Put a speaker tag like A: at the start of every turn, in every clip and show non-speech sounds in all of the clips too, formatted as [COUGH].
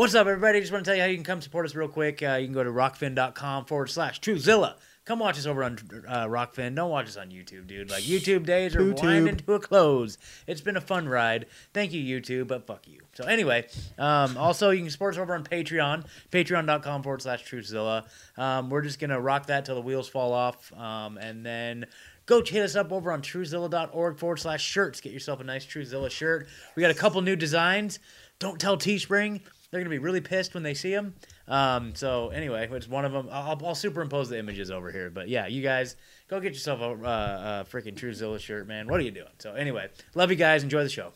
A: What's up, everybody? I Just want to tell you how you can come support us real quick. Uh, you can go to rockfin.com forward slash Truezilla. Come watch us over on uh, Rockfin. Don't watch us on YouTube, dude. Like, YouTube days are
B: YouTube.
A: winding to a close. It's been a fun ride. Thank you, YouTube, but fuck you. So, anyway, um, also, you can support us over on Patreon, patreon.com forward slash Truezilla. Um, we're just going to rock that till the wheels fall off. Um, and then go hit us up over on truezilla.org forward slash shirts. Get yourself a nice Truezilla shirt. We got a couple new designs. Don't tell Teespring. They're gonna be really pissed when they see them. Um, so anyway, it's one of them. I'll, I'll superimpose the images over here. But yeah, you guys go get yourself a, uh, a freaking Truezilla shirt, man. What are you doing? So anyway, love you guys. Enjoy the show.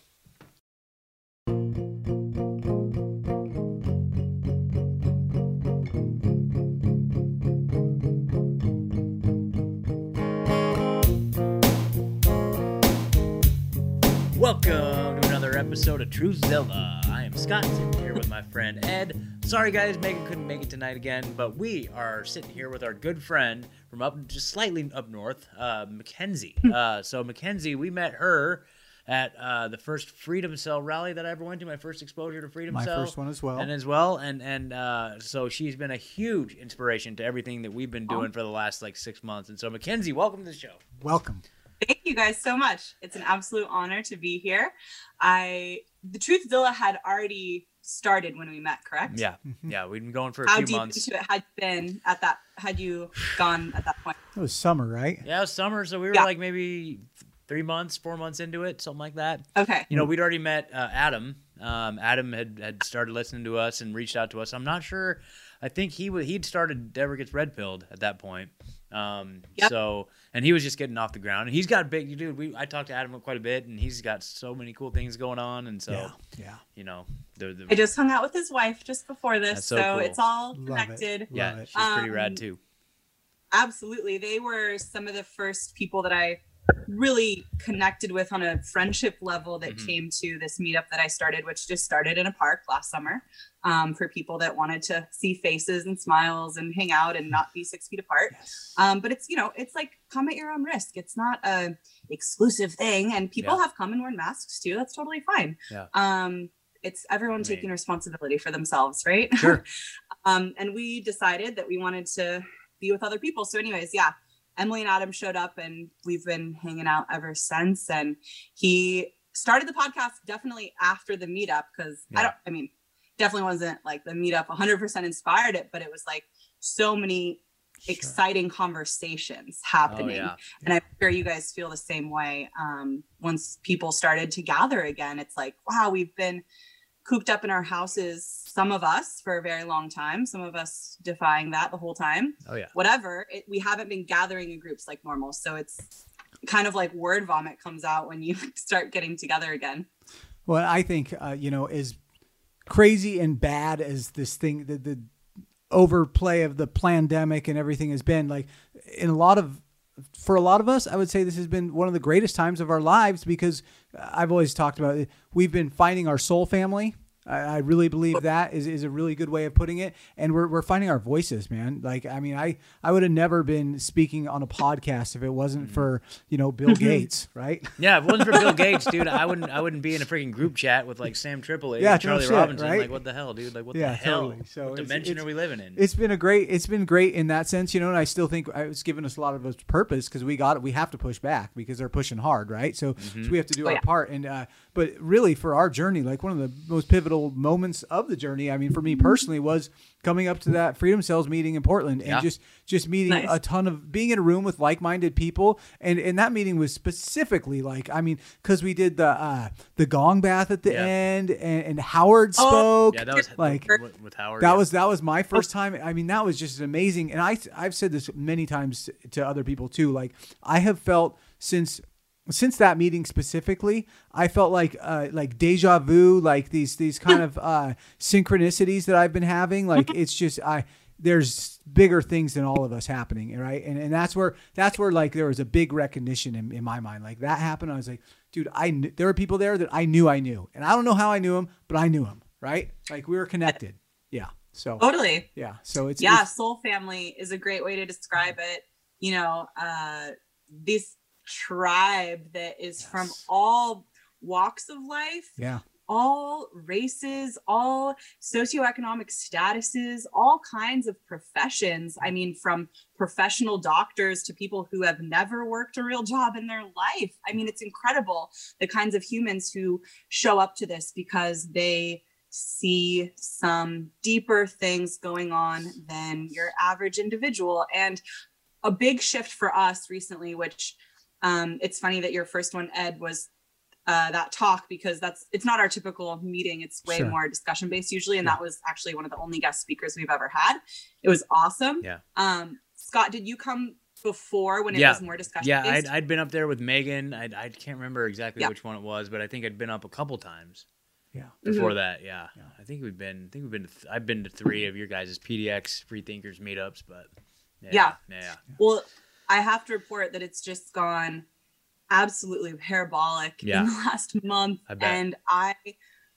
A: Welcome episode of Truezilla. I am Scott, sitting here with my friend Ed. Sorry, guys, Megan couldn't make it tonight again, but we are sitting here with our good friend from up just slightly up north, uh, Mackenzie. Uh, so Mackenzie, we met her at uh, the first Freedom Cell rally that I ever went to. My first exposure to Freedom
B: My
A: Cell,
B: first one as well.
A: and as well, and and uh, so she's been a huge inspiration to everything that we've been doing for the last like six months. And so Mackenzie, welcome to the show.
B: Welcome.
C: Thank you guys so much. It's an absolute honor to be here. I the Truezilla had already started when we met, correct?
A: Yeah,
B: Mhm.
A: yeah, we'd been going for a
C: How
A: few
C: deep
A: months.
C: into it had been at that? Had you gone at that point?
B: It was summer, right?
A: Yeah, it was summer, so we were
C: Yeah.
A: like maybe three months, four months into it, something like that.
C: Okay.
A: You know, we'd already met uh, Adam. Um, Adam had, had started listening to us and reached out to us. I'm not sure. I think he would he'd started Dever gets red pilled at that point. Um,
C: Yep.
A: So and he was just getting off the ground. And he's got a big dude. We I talked to Adam quite a bit, and he's got so many cool things going on. And so
B: yeah. Yeah.
A: you know, the, the
C: I just hung out with his wife just before this,
A: so
C: so,
A: cool.
C: it's all
B: Love it.
C: connected.
A: yeah,
B: it.
A: she's pretty rad
C: Um,
A: too.
C: Absolutely. They were some of the first people that I really connected with on a friendship level that
A: Mhm.
C: came to this meetup that I started, which just started in a park last summer um, for people that wanted to see faces and smiles and hang out and not be six feet apart.
B: Yes.
C: Um, but it's, you know, it's like come at your own risk. It's not a exclusive thing. And people
A: Yeah.
C: have come and worn masks too. That's totally fine.
A: Yeah.
C: Um, it's everyone
A: mean-
C: taking responsibility for themselves, right?
A: Sure. [LAUGHS]
C: um, and we decided that we wanted to be with other people. So, anyways, yeah, Emily and Adam showed up, and we've been hanging out ever since. And he started the podcast definitely after the meetup because
A: Yeah.
C: I don't. I mean, definitely wasn't like the meetup 100% inspired it, but it was like so many
B: Sure.
C: exciting conversations happening.
A: Oh yeah.
C: And I'm sure you guys feel the same way. Um, once people started to gather again, it's like, wow, we've been cooped up in our houses, some of us for a very long time, some of us defying that the whole time.
A: Oh yeah.
C: Whatever, it, we haven't been gathering in groups like normal. So it's kind of like word vomit comes out when you [LAUGHS] start getting together again.
B: Well, I think uh, you know, as crazy and bad as this thing, the, the overplay of the pandemic and everything has been, like in a lot of for a lot of us, I would say this has been one of the greatest times of our lives because I've always talked about it. We've been finding our soul family. I, I really believe that is, is a really good way of putting it. And we're, we're finding our voices, man. Like, I mean, I, I would have never been speaking on a podcast if it wasn't mm. for, you know, Bill [LAUGHS] Gates, right?
A: Yeah, if it wasn't for Bill [LAUGHS] Gates, dude, I wouldn't I wouldn't be in a freaking group chat with like Sam Tripoli
B: Yeah,
A: and
B: no
A: Charlie
B: shit,
A: Robinson.
B: right?
A: Like what the hell, dude? Like what
B: Yeah,
A: the hell?
B: totally. So
A: what
B: it's-
A: dimension
B: it's-
A: are we living in?
B: it's been a great it's been great in that sense you know and i still think uh, it's given us a lot of purpose because we got it we have to push back because they're pushing hard right so, so mm-hmm. we have to do
C: Oh,
B: our
C: yeah.
B: part and uh but really for our journey like one of the most pivotal moments of the journey i mean for me personally was coming up to that freedom cells meeting in portland and
A: Yeah.
B: just just meeting
C: Nice.
B: a ton of being in a room with like-minded people and and that meeting was specifically like i mean because we did the uh the gong bath at the
A: Yeah.
B: end and, and howard
C: Oh,
B: spoke
A: yeah, that was
B: like
A: with, with Howard.
B: that
A: yeah.
B: was that was my first time. I mean, that was just amazing. And I I've said this many times to other people too. Like I have felt since since that meeting specifically, I felt like uh, like deja vu, like these these kind [LAUGHS] of uh, synchronicities that I've been having. Like [LAUGHS] it's just I there's bigger things than all of us happening, right? And and that's where that's where like there was a big recognition in, in my mind. Like that happened. I was like, dude, I kn- there were people there that I knew I knew, and I don't know how I knew them, but I knew them, right? Like we were connected. Yeah. So
C: Totally.
B: yeah. So it's
C: yeah,
B: it's-
C: soul family is a great way to describe it. You know, uh, this tribe that is from all walks of life
B: yeah.
C: all races, all socioeconomic statuses, all kinds of professions. I mean, from professional doctors to people who have never worked a real job in their life. I mean, it's incredible the kinds of humans who show up to this because they see some deeper things going on than your average individual. And a big shift for us recently, which um, it's funny that your first one, Ed, was uh, that talk because that's it's not our typical meeting. It's way
B: Sure.
C: more discussion based usually, and
B: Yeah.
C: that was actually one of the only guest speakers we've ever had. It was awesome.
A: Yeah.
C: Um, Scott, did you come before when it
A: Yeah.
C: was more discussion
A: Yeah. I'd, I'd been up there with Megan. I I can't remember exactly
C: Yeah.
A: which one it was, but I think I'd been up a couple times
B: Yeah.
A: before
C: Mhm.
A: that. Yeah.
B: Yeah.
A: I think we've been. I think we've been. To th- I've been to three of your guys' PDX Free Thinkers meetups, but yeah,
C: Yeah.
A: yeah,
C: Well, I have to report that it's just gone absolutely parabolic
A: Yeah.
C: in the [LAUGHS] last month.
A: I.
C: And I,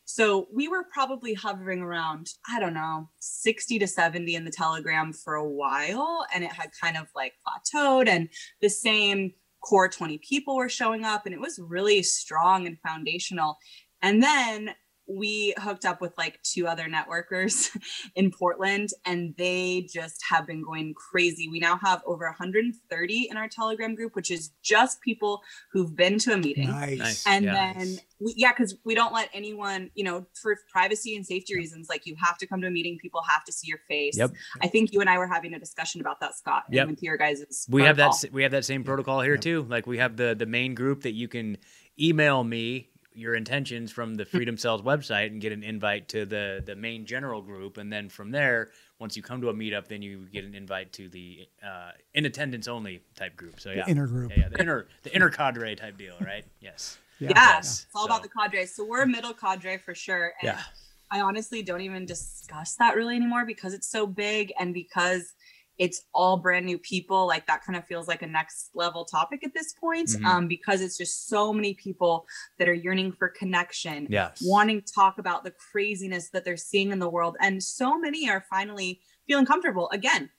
C: so we were probably hovering around, I don't know, 60 to 70 in the Telegram for a while. And it had kind of like plateaued, and the same core 20 people were showing up, and it was really strong and foundational. And then we hooked up with like two other networkers [LAUGHS] in Portland and they just have been going crazy. We now have over 130 in our Telegram group, which is just people who've been to a meeting.
B: Nice.
A: Nice.
C: And
A: Yeah.
C: then, we, yeah, because we don't let anyone, you know, for privacy and safety reasons, like you have to come to a meeting, people have to see your face.
A: Yep.
C: I think you and I were having a discussion about that, Scott, and
A: Yep.
C: with your guys'
A: We have that. We have that same protocol here
B: Yep.
A: too. Like we have the the main group that you can email me your intentions from the Freedom Cells website and get an invite to the the main general group, and then from there, once you come to a meetup, then you get an invite to the uh, in attendance only type group. So
B: The
A: yeah,
B: inner group.
A: yeah, yeah, the inner the inner cadre type deal, right? [LAUGHS] Yes.
C: Yeah,
A: Yes.
C: it's all
A: So-
C: about the cadre. So we're a middle cadre for sure. And
A: Yeah.
C: I honestly don't even discuss that really anymore because it's so big and because it's all brand new people. Like that kind of feels like a next level topic at this point.
A: Mhm.
C: Um, because it's just so many people that are yearning for connection,
A: Yes.
C: wanting to talk about the craziness that they're seeing in the world. And so many are finally feeling comfortable again.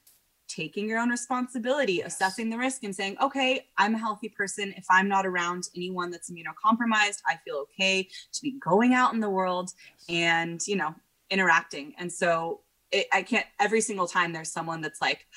C: Taking your own responsibility, assessing the risk, and saying, okay, I'm a healthy person. If I'm not around anyone that's immunocompromised, I feel okay to be going out in the world and, you know, interacting. And so it, I can't, every single time there's someone that's like,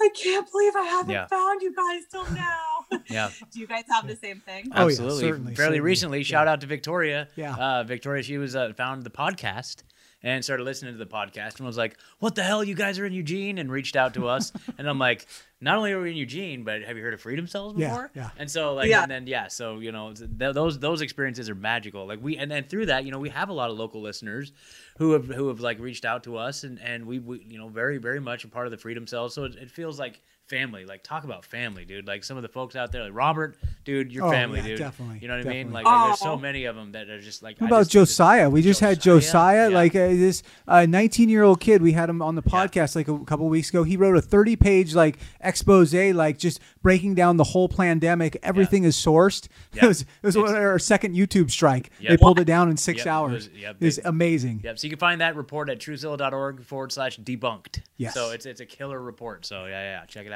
C: I can't believe I haven't
A: Yeah.
C: found you guys till [LAUGHS] now.
A: Yeah. [LAUGHS]
C: Do you guys have the same thing?
B: Oh, yeah,
A: Absolutely.
B: certainly,
A: Fairly
B: certainly.
A: recently,
B: Yeah.
A: shout out to Victoria.
B: Yeah.
A: Uh, Victoria, she was uh, found the podcast and started listening to the podcast and was like, "What the hell? You guys are in Eugene?" and reached out to us. [LAUGHS] and I'm like, "Not only are we in Eugene, but have you heard of Freedom Cells
B: Yeah,
A: before?"
B: yeah.
A: And so like,
C: Yeah.
A: and then yeah, so you know, th- those those experiences are magical. Like we, and then through that, you know, we have a lot of local listeners who have who have like reached out to us, and and we, we you know, very very much a part of the Freedom Cells. So it, it feels like family. Like talk about family, dude. Like some of the folks out there, like Robert, dude, your
B: Oh,
A: family,
B: yeah,
A: dude.
B: definitely,
A: You know what I mean?
B: definitely.
A: Like there's so many of them that are just like.
B: What about
A: just-
B: Josiah? We just had
A: Josiah,
B: Josiah,
A: yeah.
B: like uh, this uh, 19 year old kid. We had him on the
A: Yeah.
B: podcast like a couple weeks ago. He wrote a 30 page like expose, like just breaking down the whole pandemic. Everything is sourced. [LAUGHS]
A: Yeah.
B: It was it was our second YouTube strike.
A: Yep.
B: They pulled it down in six
A: Yep, it
B: hours.
A: was- yep,
B: it was amazing.
A: Yep. So you can find that report at truezilla.org forward slash debunked.
B: Yes.
A: So it's it's a killer report. So yeah, yeah, check it out.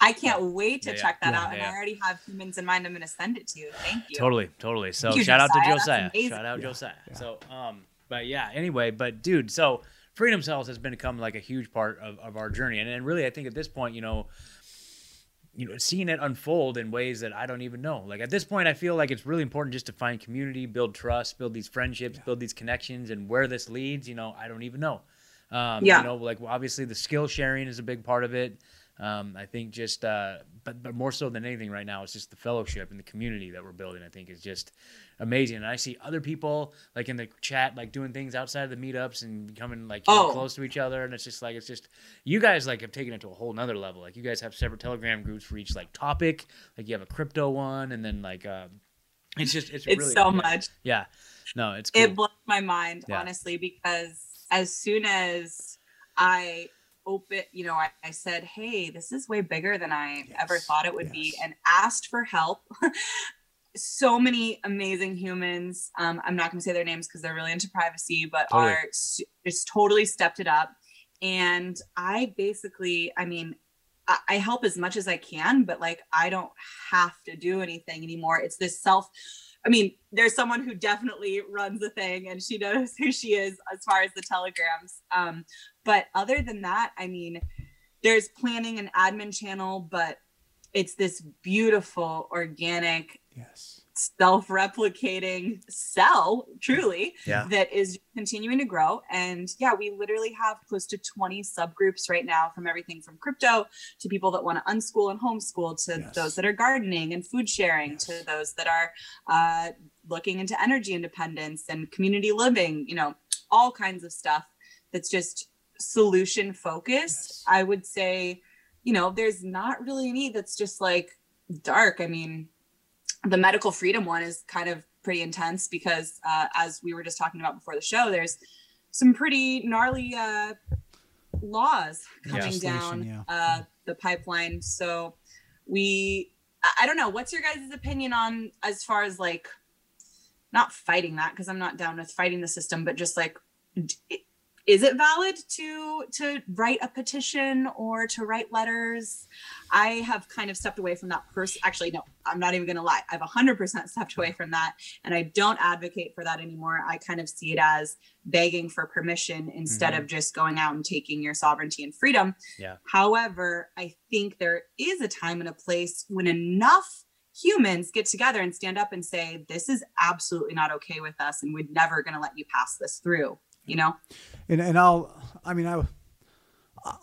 C: I can't wait to
A: Yeah, yeah.
C: check that
B: Yeah,
C: out. And
A: yeah.
C: I already have humans in mind I'm going to send it to you. Thank you.
A: Totally, totally. So
C: you,
A: shout out to
C: Josiah. That's
A: Josiah. Shout out
B: Yeah,
A: Josiah.
B: yeah.
A: So um, but yeah. Anyway, but dude, so Freedom Cells has become like a huge part of, of our journey, and, and really, I think at this point, you know. You know, seeing it unfold in ways that I don't even know. Like at this point, I feel like it's really important just to find community, build trust, build these friendships, build these connections, and where this leads, you know, I don't even know. Um,
C: Yeah.
A: You know, like obviously the skill sharing is a big part of it. Um, I think just, uh, but but more so than anything right now, it's just the fellowship and the community that we're building. I think is just amazing. And I see other people like in the chat, like doing things outside of the meetups and becoming like know,
C: Oh.
A: close to each other. And it's just like it's just you guys like have taken it to a whole nother level. Like you guys have separate Telegram groups for each like topic. Like you have a crypto one, and then like um, it's just it's
C: It's
A: really
C: so much.
A: Yeah, no, it's cool.
C: It blows my mind,
A: Yeah.
C: honestly, because as soon as I open, you know, I, I said, hey, this is way bigger than I ever thought it would be, and asked for help. [LAUGHS] so many amazing humans. Um, I'm not going to say their names because they're really into privacy, but
A: Totally.
C: are just totally stepped it up. And I basically, I mean, I, I help as much as I can, but like I don't have to do anything anymore. It's this self I mean, there's someone who definitely runs the thing and she knows [LAUGHS] who she is as far as the telegrams. Um, but other than that, I mean, there's planning and admin channel, but it's this beautiful, organic,
B: Yes.
C: Self-replicating cell truly
A: Yeah.
C: that is continuing to grow and yeah we literally have close to 20 subgroups right now from everything from crypto to people that want to unschool and homeschool to
B: Yes.
C: those that are gardening and food sharing to those that are uh, looking into energy independence and community living you know all kinds of stuff that's just solution focused
B: Yes.
C: i would say you know there's not really any that's just like dark i mean the medical freedom one is kind of pretty intense because uh, as we were just talking about before the show there's some pretty gnarly uh, laws coming
B: Legislation,
C: down
B: yeah.
C: uh, the pipeline. So we I- i don't know. What's your guys' opinion on as far as like not fighting that? Because i'm not down with fighting the system but just like d- is it valid to to write a petition or to write letters? I have kind of stepped away from that person actually no i'm not even gonna lie. I've 100% stepped away from that and i don't advocate for that anymore. I kind of see it as begging for permission instead of mm-hmm. just going out and taking your sovereignty and freedom.
A: Yeah.
C: however i think there is a time and a place when enough humans get together and stand up and say this is absolutely not okay with us and we're never going to let you pass this through you know
B: and and I'll I mean I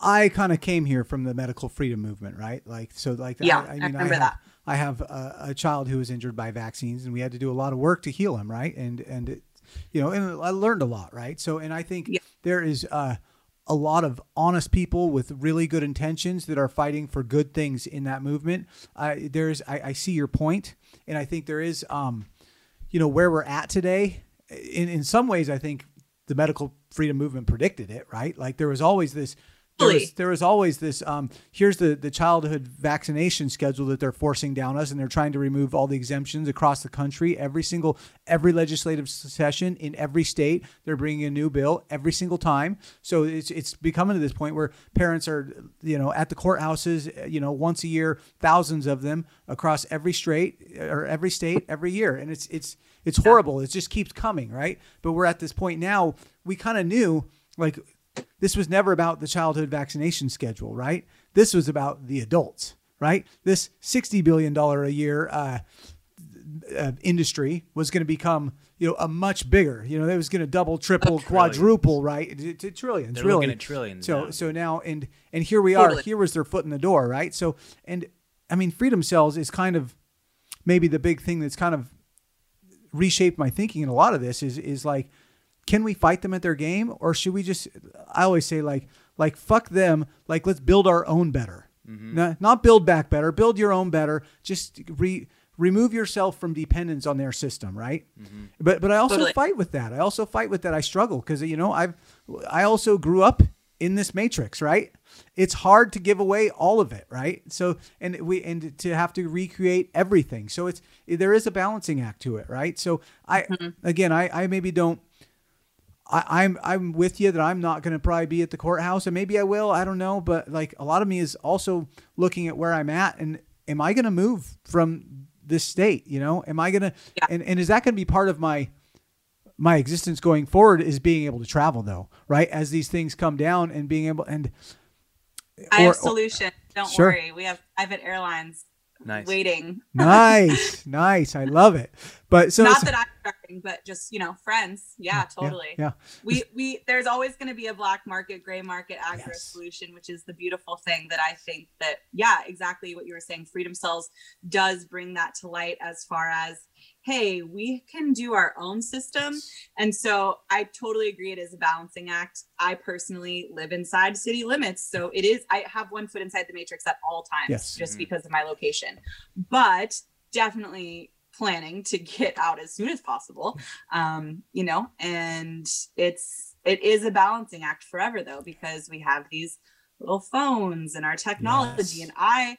B: I kind of came here from the medical freedom movement, right? Like so like
C: Yeah,
B: I,
C: I
B: I mean I
C: remember
B: have,
C: that.
B: I have a, a child who was injured by vaccines and we had to do a lot of work to heal him, right? And and it, you know, and I learned a lot, right? So and I think
C: Yeah.
B: there is uh a lot of honest people with really good intentions that are fighting for good things in that movement. I there's I, I see your point, and I think there is um, you know, where we're at today. In in some ways, I think the medical freedom movement predicted it, right? Like there was always this. There was, there was always this um, here's the, the childhood vaccination schedule that they're forcing down us and they're trying to remove all the exemptions across the country every single every legislative session in every state they're bringing a new bill every single time so it's it's becoming to this point where parents are you know at the courthouses you know once a year thousands of them across every state or every state every year and it's it's it's horrible it just keeps coming right but we're at this point now we kind of knew like this was never about the childhood vaccination schedule, right? This was about the adults, right? This $60 billion a year uh, uh, industry was going to become, you know, a much bigger, you know, it was going to double, triple, quadruple, right? To, to trillions,
A: They're
B: really.
A: looking at trillions
B: So,
A: now.
B: so now, and, and here we are,
C: Totally.
B: here was their foot in the door, right? So, and I mean, freedom cells is kind of maybe the big thing that's kind of reshaped my thinking in a lot of this is, is like, can we fight them at their game? Or should we just i always say like like fuck them. Like let's build our own better. Mm-hmm. Not, not build back better. Build your own better. Just re, remove yourself from dependence on their system right? Mm-hmm. But but i also
C: Totally.
B: fight with that. I also fight with that. I struggle because you know i've i also grew up in this matrix right it's hard to give away all of it right so and we and to have to recreate everything so it's there is a balancing act to it right so i mm-hmm. again i i maybe don't I, I'm I'm with you that I'm not going to probably be at the courthouse, and maybe I will. I don't know, but like a lot of me is also looking at where I'm at, and am I going to move from this state? You know, am I going to,
C: Yeah.
B: and and is that going to be part of my my existence going forward? Is being able to travel though, right? As these things come down and being able and
C: I
B: or-
C: have solution. Don't
B: Sure.
C: worry. We have private airlines
A: Nice.
C: waiting.
B: nice, [LAUGHS] nice, I love it. But so
C: Not
B: so-
C: that I'm starting, but just you know, friends. Yeah, totally.
B: yeah.
C: We we there's always going to be a black market, gray market, agro
B: Yes.
C: solution, which is the beautiful thing that I think that yeah, exactly what you were saying. Freedom cells does bring that to light as far as hey, we can do our own system. And so I totally agree it is a balancing act. I personally live inside city limits. So it is, I have one foot inside the matrix at all times
B: Yes.
C: just
A: Mhm.
C: because of my location. But definitely planning to get out as soon as possible. Um, you know, and it's it is a balancing act forever though, because we have these little phones and our technology.
B: Yes.
C: And I,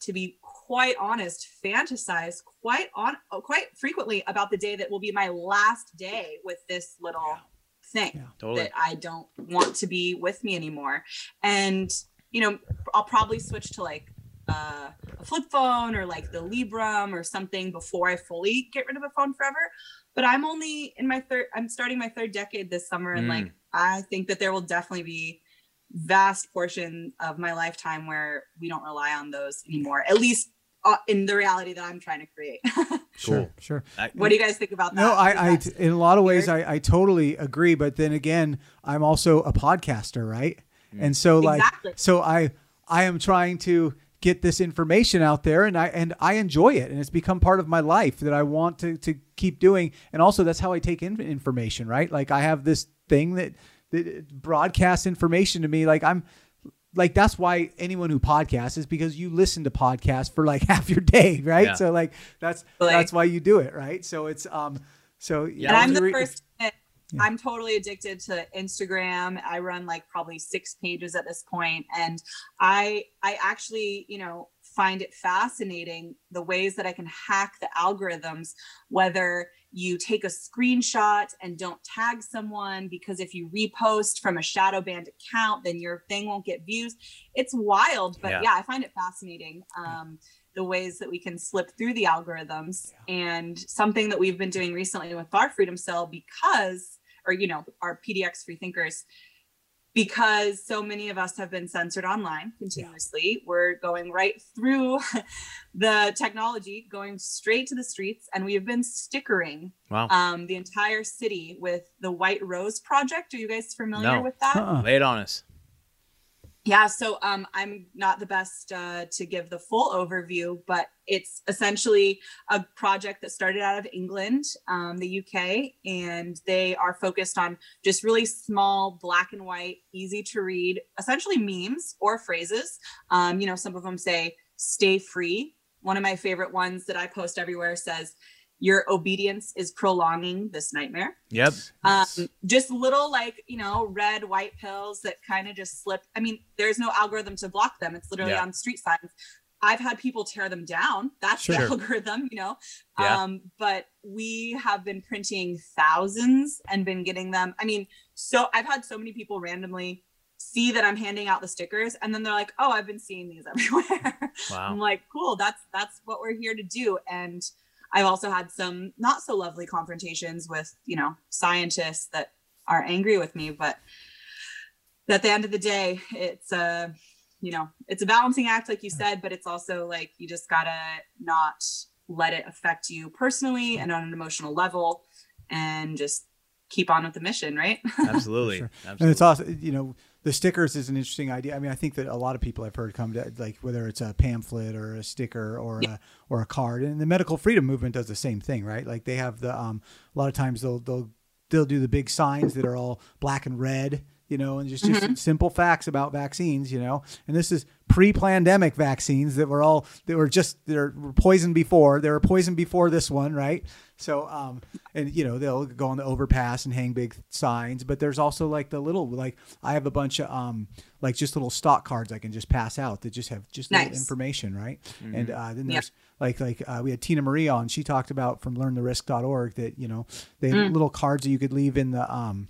C: to be quite honest, fantasize quite on quite frequently about the day that will be my last day with this little
B: Yeah.
C: thing
B: Yeah.
A: Totally.
C: that I don't want to be with me anymore. And you know, I'll probably switch to like uh, a flip phone or like the Librem or something before I fully get rid of a phone forever. But I'm only in my third. I'm starting my third decade this summer, and
A: Mm.
C: like I think that there will definitely be vast portion of my lifetime where we don't rely on those anymore. At least uh, in the reality that I'm trying to create. [LAUGHS]
B: Sure, sure.
C: What do you guys think about that?
B: No, I, I,
C: that-
B: in a lot of ways. I, I totally agree. But then again, I'm also a podcaster, right?
A: Mm.
B: And so, like,
C: Exactly.
B: so I, I am trying to get this information out there, and I and I enjoy it, and it's become part of my life that I want to to keep doing. And also, that's how I take in information, right? Like, I have this thing that that broadcasts information to me. Like, I'm like that's why anyone who podcasts is because you listen to podcasts for like [LAUGHS] half your day, right?
A: Yeah.
B: So like that's
C: Like-
B: that's why you do it, right? So it's um so yeah,
C: and I'm the
B: re-
C: first. to admit, I'm totally addicted to Instagram. I run like probably six pages at this point, and I I actually you know find it fascinating the ways that I can hack the algorithms. Whether you take a screenshot and don't tag someone because if you repost from a shadow banned account, then your thing won't get views. It's wild, but
A: Yeah.
C: yeah, I find it fascinating. Um, the ways that we can slip through the algorithms and something that we've been doing recently with our freedom cell because or you know our pdx free thinkers because so many of us have been censored online continuously we're going right through [LAUGHS] the technology going straight to the streets and we have been stickering
A: Wow.
C: um, the entire city with the white rose project are you guys familiar
A: No.
C: with that
B: Uh-uh.
A: Lay it on us.
C: Yeah, so um, I'm not the best uh, to give the full overview, but it's essentially a project that started out of England, um, the UK, and they are focused on just really small, black and white, easy to read, essentially memes or phrases. Um, you know, some of them say "stay free." One of my favorite ones that I post everywhere says, "Your obedience is prolonging this nightmare."
A: Yep.
C: um, just little like you know red white pills that kind of just slip i mean there's no algorithm to block them it's literally
A: Yeah.
C: on street signs i've had people tear them down that's the algorithm you know
A: Yeah.
C: um, but we have been printing thousands and been getting them i mean so i've had so many people randomly see that i'm handing out the stickers and then they're like oh i've been seeing these [LAUGHS] everywhere
A: Wow.
C: I'm like, cool, that's that's what we're here to do. And I've also had some not so lovely confrontations with, you know, scientists that are angry with me, but at the end of the day, it's a, you know, it's a balancing act, like you said, but it's also like you just gotta not let it affect you personally and on an emotional level and just keep on with the mission, right? [LAUGHS]
A: Absolutely.
B: Sure.
A: Absolutely.
B: and it's also you know the stickers is an interesting idea. I mean, I think that a lot of people I've heard come to like whether it's a pamphlet or a sticker or a or a card, and the medical freedom movement does the same thing, right? Like they have the um a lot of times they'll they'll they'll do the big signs that are all black and red, you know, and just just simple facts about vaccines, you know. And this is pre-pandemic vaccines that were all that were just they're poisoned before. They were poisoned before this one, right? So um and you know they'll go on the overpass and hang big signs, but there's also like the little like I have a bunch of um like just little stock cards I can just pass out that just have just
C: Nice.
B: information, right? And uh, then
C: Yeah.
B: there's like like uh, we had Tina Marie on. She talked about from learntherisk.org that you know they
C: Mm.
B: have little cards that you could leave in the um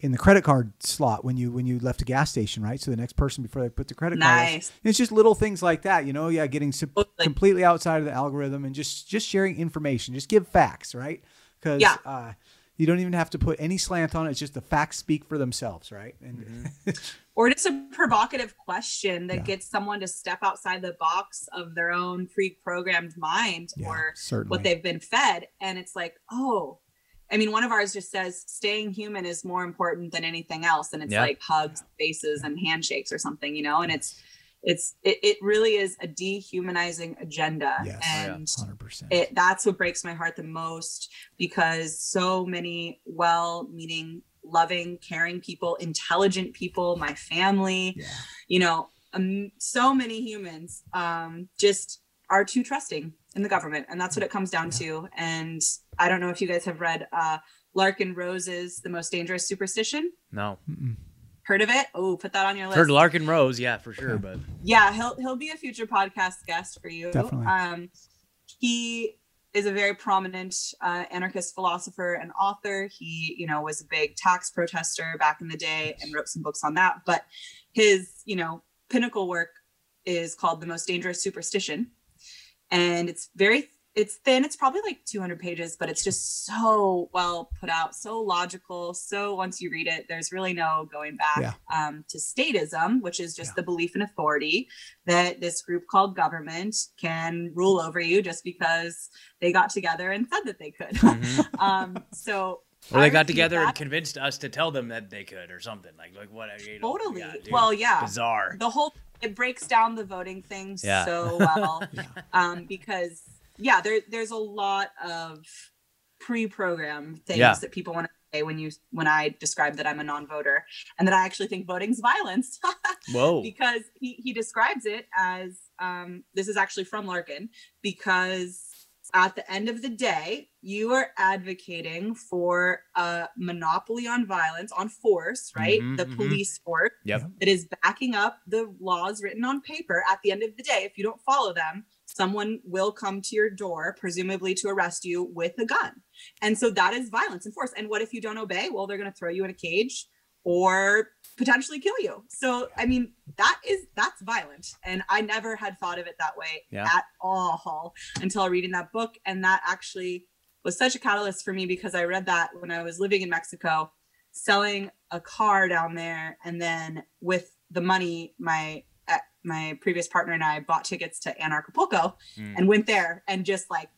B: in the credit card slot when you when you left a gas station, right? So the next person before they put the credit card.
C: Nice.
B: It's just little things like that, you know. Yeah, getting completely outside of the algorithm and just just sharing information. Just give facts, right? Because
C: Yeah.
B: uh, you don't even have to put any slant on it. It's just the facts speak for themselves, right? And
A: Mm-hmm. [LAUGHS]
C: or just a provocative question that
B: Yeah.
C: gets someone to step outside the box of their own pre-programmed mind
B: Yeah,
C: or
B: certainly.
C: what they've been fed and it's like oh i mean one of ours just says staying human is more important than anything else and it's
A: Yeah.
C: like hugs faces and handshakes or something you know and it's it's it, it really is a dehumanizing agenda
B: yes,
C: and
B: hundred percent.
C: it that's what breaks my heart the most because so many well-meaning loving caring people intelligent people my family
B: Yeah.
C: you know um, so many humans um, just are too trusting in the government and that's what it comes down to and i don't know if you guys have read uh, larken rose's the most dangerous superstition
A: no.
B: Mm-mm.
C: heard of it oh put that on your list
A: Heard Larken Rose, yeah, for sure. But
C: yeah he'll he'll be a future podcast guest for you
B: Definitely.
C: um he is a very prominent uh, anarchist philosopher and author he you know was a big tax protester back in the day and wrote some books on that but his you know pinnacle work is called The Most Dangerous Superstition. And it's very it's thin. It's probably like 200 pages, but it's just so well put out, so logical. So once you read it, there's really no going back
B: Yeah.
C: um, to statism, which is just
B: Yeah.
C: the belief in authority that this group called government can rule over you just because they got together and said that they could. [LAUGHS]
A: Mhm. [LAUGHS]
C: um, so
A: Or they got
C: repeat
A: together and convinced us to tell them that they could or something like like what you know,
C: totally.
A: yeah, dude.
C: well, yeah.
A: bizarre.
C: the whole it breaks down the voting thing
A: Yeah.
C: so well [LAUGHS]
B: Yeah.
C: um because yeah there there's a lot of pre-programmed things
A: Yeah.
C: that people want to say when you when i describe that i'm a non-voter and that i actually think voting's violence [LAUGHS]
A: Whoa.
C: because he, he describes it as um, this is actually from Larken because at the end of the day, you are advocating for a monopoly on violence, on force, right?
A: Mhm,
C: the
A: mhm.
C: police force
A: Yep.
C: that is backing up the laws written on paper. At the end of the day, if you don't follow them, someone will come to your door, presumably to arrest you with a gun. And so that is violence and force. And what if you don't obey? Well, they're going to throw you in a cage or potentially kill you. So, I mean, that is that's violent. And I never had thought of it that way
A: Yeah.
C: at all until reading that book. And that actually was such a catalyst for me because I read that when I was living in Mexico, selling a car down there, and then with the money, my uh, my previous partner and I bought tickets to Anarchapulco
A: Mm.
C: and went there, and just like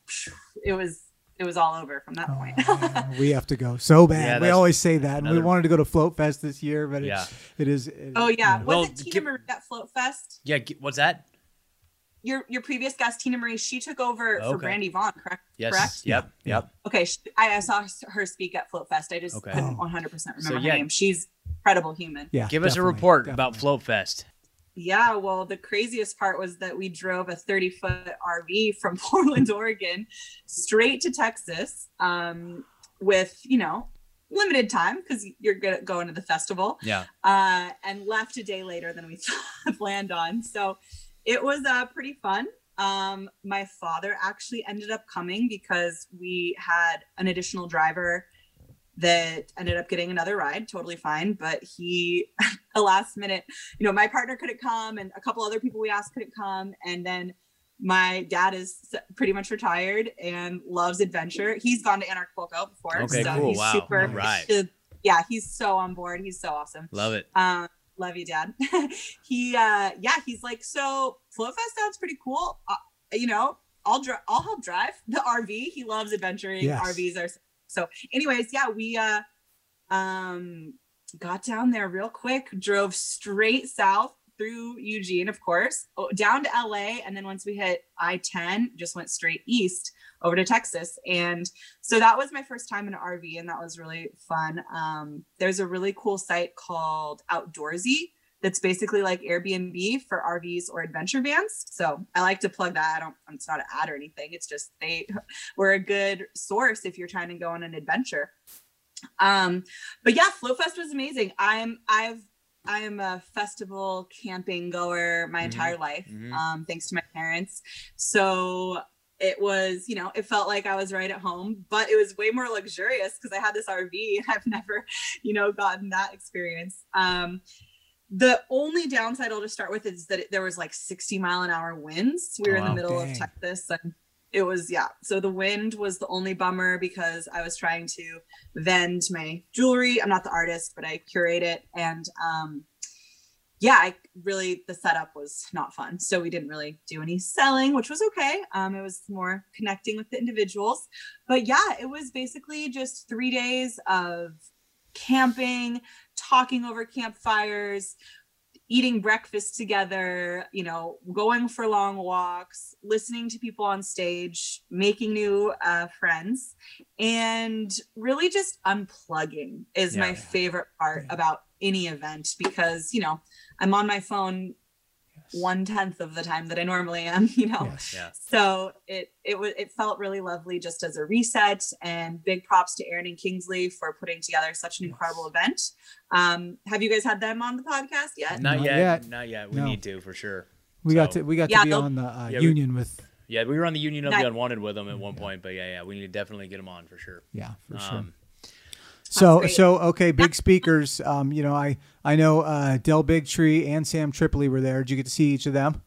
C: it was it was all over from that
B: Oh,
C: point.
B: man, [LAUGHS] we have to go so bad.
A: Yeah,
B: we always say that. And we wanted to go to Float Fest this year, but it,
A: Yeah.
B: it is. it-
C: oh yeah, was
A: Well,
C: it Tina
A: give-
C: Marie at Float Fest?
A: Yeah, g- what's that?
C: Your your previous guest Tina Marie, she took over for Brandy Vaughn, correct?
A: Yes.
C: Correct.
A: Yep. Yep.
C: Okay, she, I, I saw her speak at Float Fest. I just
A: Okay.
C: couldn't
B: Oh.
C: 100 percent
A: So,
C: remember
A: yeah.
C: her name. She's incredible human.
B: Yeah.
A: Give us a
B: definitely,
A: report about. Float Fest.
C: Yeah, well, the craziest part was that we drove a 30 foot RV from [LAUGHS] Portland, Oregon, straight to Texas um, with, you know, limited time because you're gonna go into the festival
A: Yeah.
C: uh, and left a day later than we [LAUGHS] planned on. So it was uh, pretty fun. Um, my father actually ended up coming because we had an additional driver that ended up getting another ride, totally fine. But he, [LAUGHS] the last minute, you know, my partner couldn't come, and a couple other people we asked couldn't come, and then my dad is pretty much retired and loves adventure. He's gone to Anarchapulco before,
A: Okay,
C: so
A: cool.
C: he's
A: Wow.
C: super.
A: All right.
C: Yeah, he's so on board. He's so awesome.
A: Love it.
C: Um, love you, Dad. [LAUGHS] he, uh, yeah, he's like, so Flow Fest sounds pretty cool. Uh, you know, I'll drive. I'll help drive the RV. He loves adventuring.
B: Yes.
C: RVs are so. Anyways, yeah, we uh, um, got down there real quick. Drove straight south through Eugene, of course, down to LA, and then once we hit I ten, just went straight east over to Texas. And so that was my first time in an RV, and that was really fun. Um, there's a really cool site called Outdoorsy that's basically like Airbnb for RVs or adventure vans. So I like to plug that. I don't, it's not an ad or anything. It's just they [LAUGHS] were a good source if you're trying to go on an adventure. Um, but yeah, Flow Fest was amazing. I'm, I've, I am a festival camping goer my
A: Mhm.
C: entire life,
A: Mhm.
C: um, thanks to my parents. So it was, you know, it felt like I was right at home, but it was way more luxurious because I had this RV and [LAUGHS] I've never, you know, gotten that experience. Um, the only downside I'll just start with is that it, there was like 60 mile an hour winds. We were
A: Oh,
C: in the middle
B: Dang.
C: of Texas and it was, yeah. So the wind was the only bummer because I was trying to vend my jewelry. I'm not the artist, but I curate it. And um, yeah, I really, the setup was not fun. So we didn't really do any selling, which was okay. Um, it was more connecting with the individuals. But yeah, it was basically just three days of camping, talking over campfires, eating breakfast together, you know, going for long walks, listening to people on stage, making new uh, friends, and really just unplugging is my
A: Yeah.
C: favorite part
B: Yeah.
C: about any event because, you know, I'm on my phone. One tenth of the time that I normally am, [LAUGHS] you know.
B: Yes.
A: Yeah.
C: So it it was it felt really lovely just as a reset and big props to Aaron and Kingsley for putting together such an incredible event. Um, have you guys had them on the podcast yet?
A: Not,
B: Not
A: yet,
B: yet.
A: Not yet. We
B: No.
A: need to for sure.
B: We got to we got
C: Yeah,
B: to be on the uh,
A: Yeah, we-
B: union with
A: Yeah, we were on the Union of
C: Nice.
A: the Unwanted with them at one point, but yeah, yeah, we need to definitely get them on for sure.
B: yeah for sure. So so okay, big speakers. Um, you know, I I know uh, Del Bigtree and Sam Tripoli were there. Did you get to see each of them?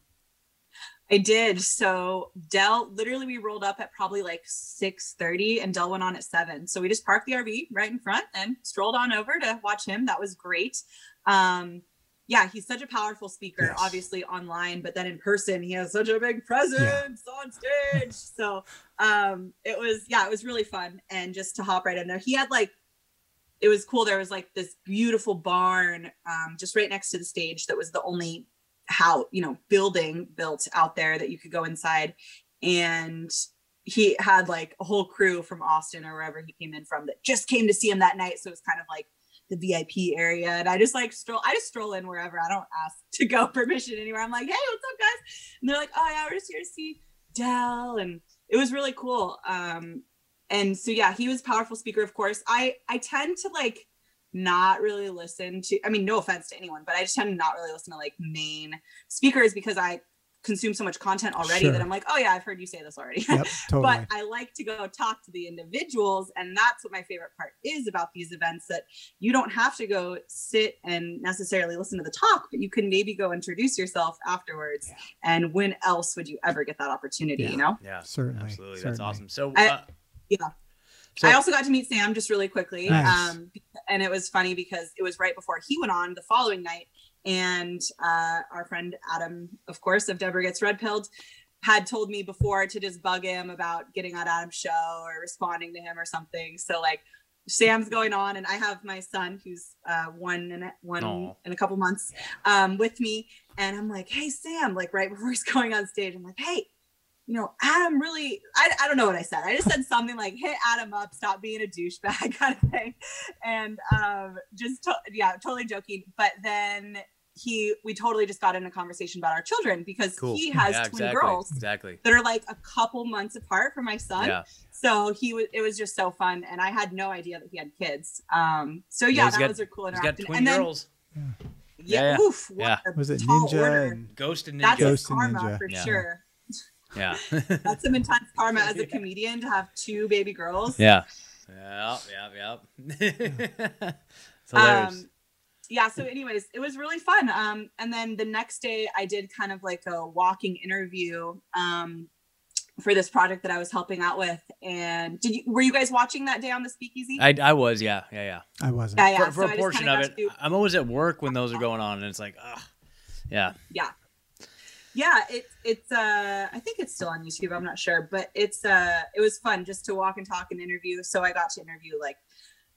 C: I did. So Del, literally, we rolled up at probably like six thirty, and Del went on at seven. So we just parked the RV right in front and strolled on over to watch him. That was great. Um, yeah, he's such a powerful speaker,
B: Yes.
C: obviously online, but then in person, he has such a big presence on stage. So um, it was, yeah, it was really fun. And just to hop right in there, he had like, it was cool. There was like this beautiful barn um, just right next to the stage that was the only how you know building built out there that you could go inside. And he had like a whole crew from austin or wherever he came in from that just came to see him that night. So it was kind of like the vip area. And i just like stroll i just stroll in wherever. I don't ask [LAUGHS] to go [LAUGHS] permission anywhere. I'm like hey what's up guys? And they're like oh yeah we're just here to see del. And it was really cool. Um and so yeah he was a powerful speaker of course i i tend to like not really listen to i mean no offense to anyone but i just tend to not really listen to like main speakers because i consume so much content already
B: Sure.
C: that i'm like oh yeah i've heard you say this already
B: Yep, [LAUGHS] totally.
C: but i like to go talk to the individuals and that's what my favorite part is about these events that you don't have to go sit and necessarily listen to the talk but you can maybe go introduce yourself afterwards
B: Yeah.
C: and when else would you ever get that opportunity
B: Yeah.
C: you know
A: Yeah,
B: Certainly,
A: absolutely. That's awesome. So,
C: I-
A: uh,
C: yeah.
A: So,
C: I also got to meet Sam just really quickly.
B: Nice.
C: Um, and it was funny because it was right before he went on the following night. And uh, our friend Adam, of course, of Deborah Gets Red Pilled, had told me before to just bug him about getting on Adam's show or responding to him or something. So, like, Sam's going on, and I have my son who's uh, one and a- one
A: Aw.
C: in a couple months um, with me. And I'm like, hey, Sam, like, right before he's [LAUGHS] going on stage, I'm like, hey, you know, Adam really, I, I don't know what I said. I just said something like, hit Adam up, stop being a douchebag [LAUGHS] kind of thing. And um, just, to, yeah, totally joking. But then he, we totally just got in a conversation about our children because
A: cool.
C: he has
A: yeah,
C: twin
A: exactly.
C: girls
A: Exactly.
C: that are like a couple months apart from my son.
A: Yeah.
C: So he was, it was just so fun. And I had no idea that he had kids. Um, so
A: Yeah,
C: yeah, that
A: got-
C: was a cool interaction.
A: got twin
C: and then,
A: girls.
C: yeah,
A: Yeah, yeah.
C: oof, what
A: Yeah.
B: was it Ninja
C: order.
B: and
A: Ghost and
C: That's
A: Ninja.
B: Ghost
C: a
B: and
C: karma
B: Ninja.
C: for
A: Yeah.
C: sure.
A: Yeah. [LAUGHS]
C: That's some intense karma as a comedian to have two baby girls.
A: yeah. Yeah. Yeah. Yeah. [LAUGHS] it's hilarious.
C: Um, yeah. So, anyways, it was really fun. Um, and then the next day, I did kind of like a walking interview um, for this project that I was helping out with. And did you were you guys watching that day on the Speakeasy?
A: I, I was. Yeah. Yeah. Yeah.
B: I wasn't.
C: yeah, yeah.
A: for for
C: So I
A: a
C: just
A: portion
C: kinda
A: it,
C: to-
A: I'm always at work when those are going on, and it's like, ugh. Yeah.
C: yeah it, it's uh i think it's still on youtube i'm not sure but it's uh it was fun just to walk and talk and interview. So i got to interview like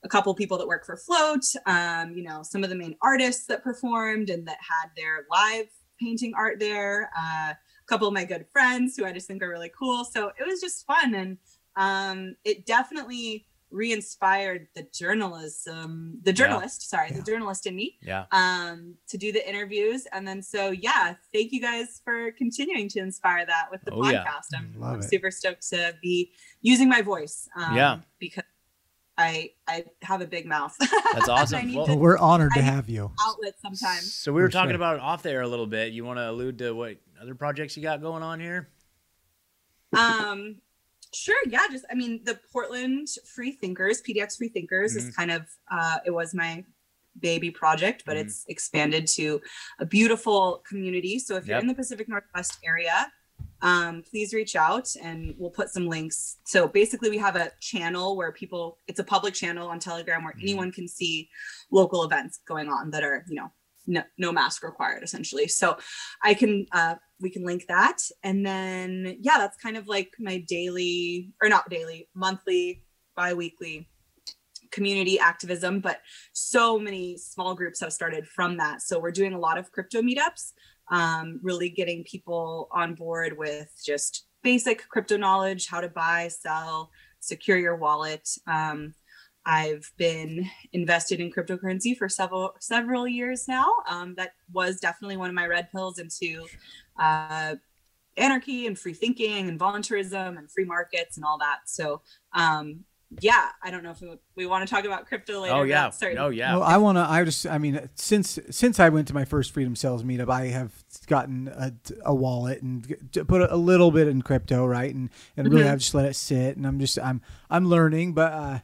C: a couple people that work for float um you know some of the main artists that performed and that had their live painting art there uh, a couple of my good friends who i just think are really cool. So it was just fun and um it definitely re-inspired the journalism the journalist sorry
B: Yeah.
C: the journalist in me
A: Yeah.
C: um, to do the interviews. And then, so yeah, thank you guys for continuing to inspire that with the
A: Oh, yeah.
C: podcast. I'm,
B: Love
C: I'm
B: it.
C: super stoked to be using my voice. Um,
A: Yeah.
C: Because I I have a big mouth.
A: That's [LAUGHS] awesome. Well-
B: Well,
C: to
B: we're honored to have you.
C: outlet sometimes.
A: So we were
B: For
A: talking
B: sure.
A: about it off there a little bit. You want to allude to what other projects you got going on here?
C: um, sure. Yeah. Just, I mean, the Portland Free Thinkers, PDX Free Thinkers
A: Mm-hmm.
C: is kind of, uh, it was my baby project, but
A: Mhm.
C: it's expanded to a beautiful community. So if you're in the Pacific Northwest area, um, please reach out and we'll put some links. So basically, we have a channel where people, it's a public channel on Telegram where
A: Mhm.
C: anyone can see local events going on that are, you know, no, no mask required essentially. So I can, uh, we can link that. And then, yeah, that's kind of like my daily, or not daily, monthly, bi weekly community activism. But so many small groups have started from that. So we're doing a lot of crypto meetups, um, really getting people on board with just basic crypto knowledge, how to buy, sell, secure your wallet. Um, I've been invested in cryptocurrency for several several years now. Um, that was definitely one of my red pills into uh, anarchy and free thinking and voluntarism and free markets and all that. So um, yeah, I don't know if we, we want to talk about crypto later.
A: oh yeah.
C: that's certainly-
A: Oh yeah.
B: Well, I want to. I just. I mean, since since I went to my first Freedom Cells meetup, I have gotten a, a wallet and put a, a little bit in crypto, right? And and really,
C: Mhm.
B: I've just let it sit, and I'm just I'm I'm learning, but uh,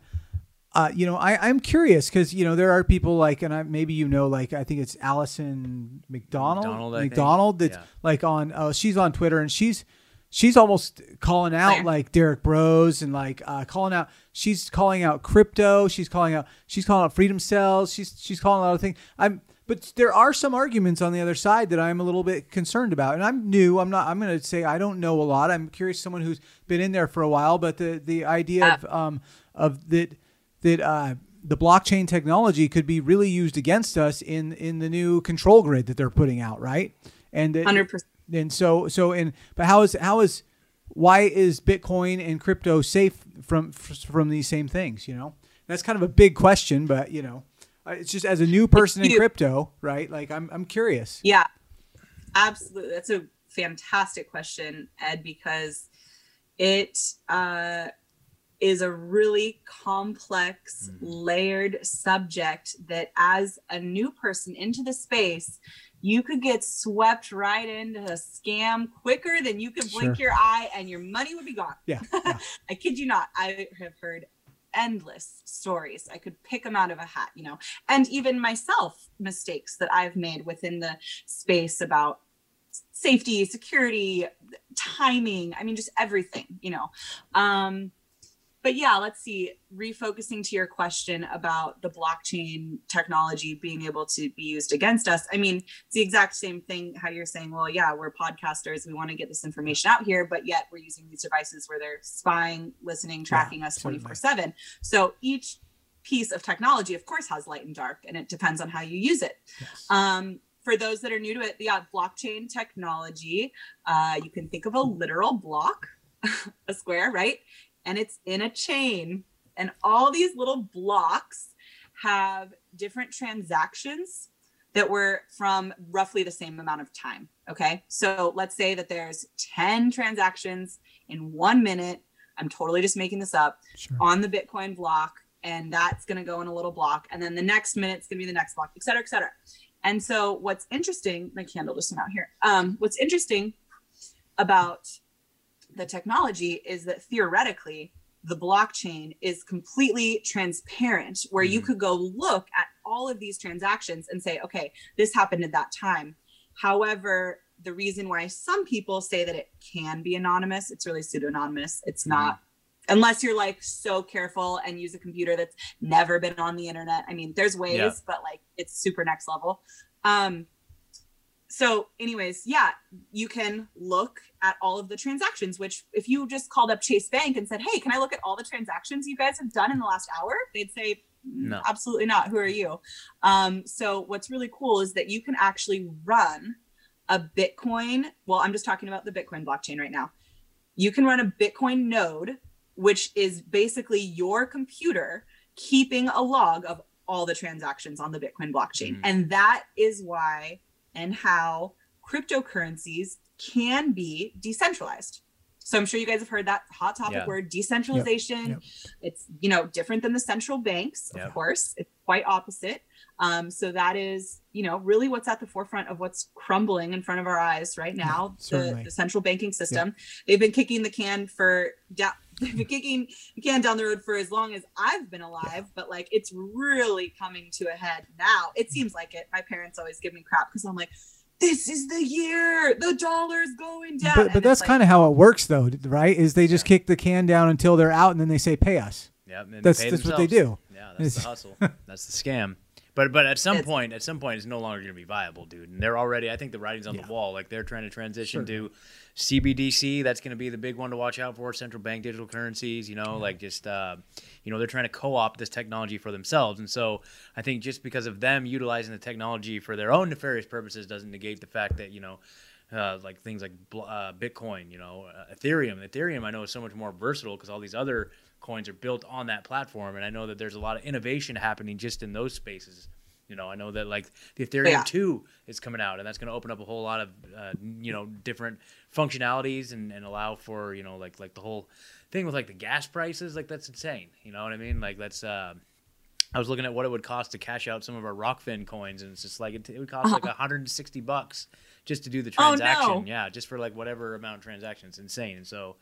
B: uh, you know, I, I'm curious because you know there are people like, and I, maybe you know, like I think it's Allison McDonald,
A: McDonald, I think.
B: McDonald that's
A: Yeah.
B: like on, uh, she's on Twitter and she's she's almost calling out like Derek Broze and like uh, calling out. She's calling out crypto. She's calling out. She's calling out freedom cells. She's she's calling out other things. I'm. But there are some arguments on the other side that I'm a little bit concerned about, and I'm new. I'm not. I'm going to say I don't know a lot. I'm curious, someone who's been in there for a while. But the the idea of um of that that uh, the blockchain technology could be really used against us in in the new control grid that they're putting out, right? And
C: Hundred percent.
B: and so so and but how is how is why is Bitcoin and crypto safe from from these same things? You know, that's kind of a big question, but you know, uh, it's just as a new person in crypto, right? Like I'm I'm curious.
C: Yeah, absolutely. That's a fantastic question, Ed, because it uh, is a really complex, layered subject that, as a new person into the space, you could get swept right into a scam quicker than you could blink
B: Sure.
C: your eye and your money would be gone.
B: Yeah, [LAUGHS] yeah.
C: I kid you not. I have heard endless stories. I could pick them out of a hat, you know, and even myself, mistakes that I've made within the space about safety, security, timing. I mean, just everything, you know. Um, but yeah, let's see. Refocusing to your question about the blockchain technology being able to be used against us. I mean, it's the exact same thing how you're saying, well, yeah, we're podcasters. We want to get this information out here, but yet we're using these devices where they're spying, listening, tracking us 24 7. So each piece of technology, of course, has light and dark, and it depends on how you use it.
B: Yes.
C: Um, for those that are new to it, yeah, blockchain technology, uh, you can think of a literal block, [LAUGHS] a square, right? And it's in a chain. And all these little blocks have different transactions that were from roughly the same amount of time. Okay. So let's say that there's 10 transactions in one minute. I'm totally just making this up
B: Sure.
C: on the Bitcoin block, and that's going to go in a little block, and then the next minute's going to be the next block, et cetera, et cetera. And so, what's interesting, my candle just went out here. Um, what's interesting about the technology is that theoretically, the blockchain is completely transparent, where you
A: Mhm.
C: could go look at all of these transactions and say, okay, this happened at that time. However, the reason why some people say that it can be anonymous, it's really pseudonymous. It's not unless you're like so careful and use a computer that's never been on the internet. I mean, there's ways,
A: Yeah.
C: but like it's super next level. Um so anyways, yeah, you can look at all of the transactions, which if you just called up Chase Bank and said, Hey, can I look at all the transactions you guys have done in the last hour? They'd say,
A: No.
C: absolutely not. Who are you? Um, so what's really cool is that you can actually run a Bitcoin. Well, I'm just talking about the Bitcoin blockchain right now. You can run a Bitcoin node, which is basically your computer keeping a log of all the transactions on the Bitcoin blockchain.
A: Mhm.
C: And that is why and how cryptocurrencies can be decentralized. So I'm sure you guys have heard that hot topic
A: Yeah.
C: word decentralization.
B: Yep.
C: It's you know different than the central banks, of
A: Yep.
C: course. It's quite opposite. Um, so that is you know really what's at the forefront of what's crumbling in front of our eyes right now. the, the central banking system. They've been kicking the can for down. [LAUGHS] They've been kicking the can down the road for as long as I've been alive, but like it's really coming to a head now. It mm. seems like it. My parents always give me crap because I'm like, this is the year the dollar's going down.
B: But, but that's kind of how it works, though, right? Is they just kick the can down until they're out, and then they say, "Pay us."
A: Yeah, and
B: That's
A: pay
B: that's what they do.
A: Yeah, that's the hustle. [LAUGHS] That's the scam. But but at some
C: It's-
A: point, at some point, it's no longer going to be viable, dude. And they're already. I think the writing's on
B: Yeah.
A: the wall. Like they're trying to transition
B: Sure.
A: to CBDC. That's going to be the big one to watch out for. Central bank digital currencies. You know, like just uh, you know, they're trying to co-opt this technology for themselves. And so I think just because of them utilizing the technology for their own nefarious purposes doesn't negate the fact that you know. Uh, like things like uh, Bitcoin, you know, uh, Ethereum. Ethereum, I know, is so much more versatile because all these other coins are built on that platform, and I know that there's a lot of innovation happening just in those spaces. You know, I know that like the Ethereum
C: Yeah.
A: 2 is coming out, and that's going to open up a whole lot of uh, you know different functionalities and, and allow for you know like like the whole thing with like the gas prices. Like that's insane. You know what I mean? Like that's. Uh, I was looking at what it would cost to cash out some of our Rockfin coins, and it's just like it, it would cost like [LAUGHS] 160 bucks just to do the transaction.
C: Oh, no.
A: Yeah, just for like whatever amount of transaction. It's insane. And so,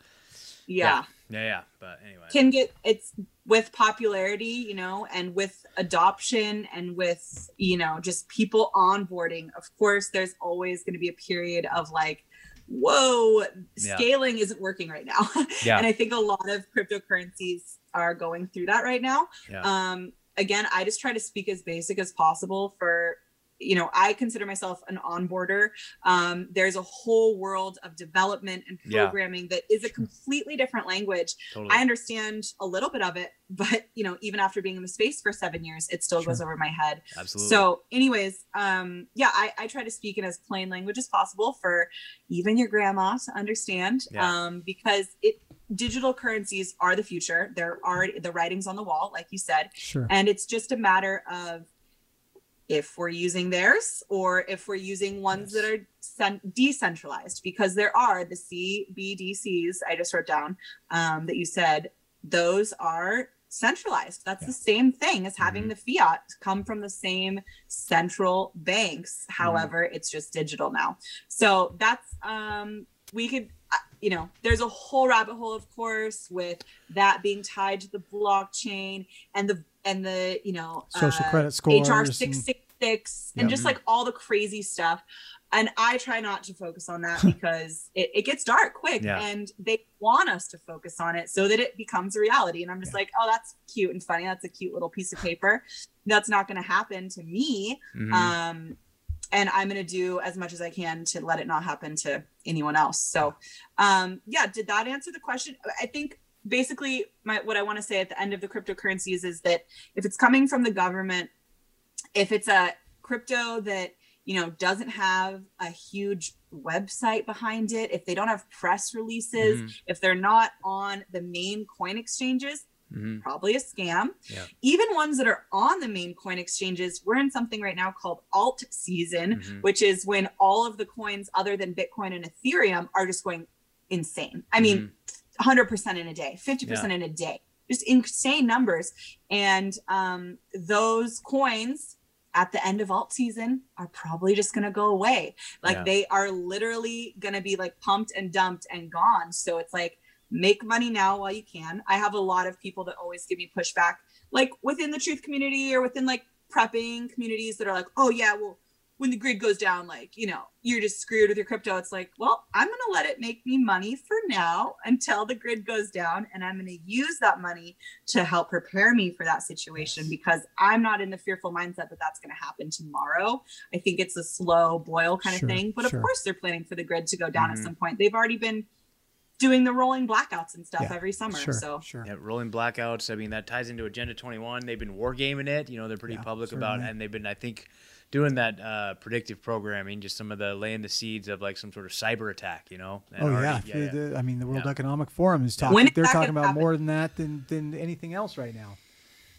C: yeah.
A: Yeah, yeah. But anyway.
C: can get it's with popularity you know and with adoption and with you know just people onboarding of course there's always going to be a period of like whoa
A: Yeah.
C: scaling isn't working right now [LAUGHS]
A: Yeah.
C: and i think a lot of cryptocurrencies are going through that right now
A: Yeah.
C: um again i just try to speak as basic as possible for you know i consider myself an onboarder um, there's a whole world of development and
A: Yeah.
C: programming that is a completely different language
A: totally.
C: I understand a little bit of it, but you know, even after being in the space for seven years, it still goes over my head.
A: Absolutely.
C: So, anyways, um, yeah, I, I try to speak in as plain language as possible for even your grandma to understand,
A: Yeah.
C: um, because it digital currencies are the future. They're already the writings on the wall, like you said,
B: Sure.
C: and it's just a matter of if we're using theirs or if we're using ones that are cen- decentralized because there are the cbdc's i just wrote down um, that you said those are centralized. That's the same thing as having the fiat come from the same central banks. However it's just digital now. So that's um we could you know there's a whole rabbit hole of course with that being tied to the blockchain and the and the you know
B: Social
C: uh,
B: credit score
C: HR
B: and-
C: 666 and just like all the crazy stuff. And I try not to focus on that [LAUGHS] because it, it gets dark quick
A: Yeah.
C: and they want us to focus on it so that it becomes a reality. And I'm just
B: Yeah.
C: like, oh, that's cute and funny. That's a cute little piece of paper. That's not going to happen to me.
A: Mhm.
C: Um, and I'm going to do as much as I can to let it not happen to anyone else. So, um, yeah, did that answer the question? I think basically my what I want to say at the end of the cryptocurrencies is that if it's coming from the government, if it's a crypto that you know doesn't have a huge website behind it, if they don't have press releases,
A: Mhm.
C: if they're not on the main coin exchanges,
A: Mhm.
C: probably a scam.
A: Yeah.
C: Even ones that are on the main coin exchanges, we're in something right now called alt season,
A: Mhm.
C: which is when all of the coins other than Bitcoin and Ethereum are just going insane. I mean,
A: Mhm.
C: 100% in a day, 50% in a day, just insane numbers. And um, those coins at the end of alt season are probably just going to go away. Like
A: Yeah.
C: they are literally going to be like pumped and dumped and gone. So it's like, make money now while you can. I have a lot of people that always give me pushback, like within the truth community or within like prepping communities that are like, oh, yeah, well, when the grid goes down, like, you know, you're just screwed with your crypto. It's like, well, I'm going to let it make me money for now until the grid goes down. And I'm going to use that money to help prepare me for that situation because I'm not in the fearful mindset that that's going to happen tomorrow. I think it's a slow boil kind
B: Sure,
C: of thing. But
B: sure.
C: of course, they're planning for the grid to go down
A: Mhm.
C: at some point. They've already been doing the rolling blackouts and stuff
B: Yeah,
C: every summer.
B: Sure.
C: So,
B: Sure.
A: Yeah, rolling blackouts. I mean, that ties into Agenda 21. They've been wargaming it. You know, they're pretty
B: Yeah,
A: public about,
B: certainly.
A: and they've been, I think, doing that uh, predictive programming. Just some of the laying the seeds of like some sort of cyber attack. You know. And
B: Oh yeah.
A: already-
B: The- the- I mean, the World
A: Yeah.
B: Economic Forum is talking.
C: When is
B: They're talking about
C: happen?
B: more than that than than anything else right now.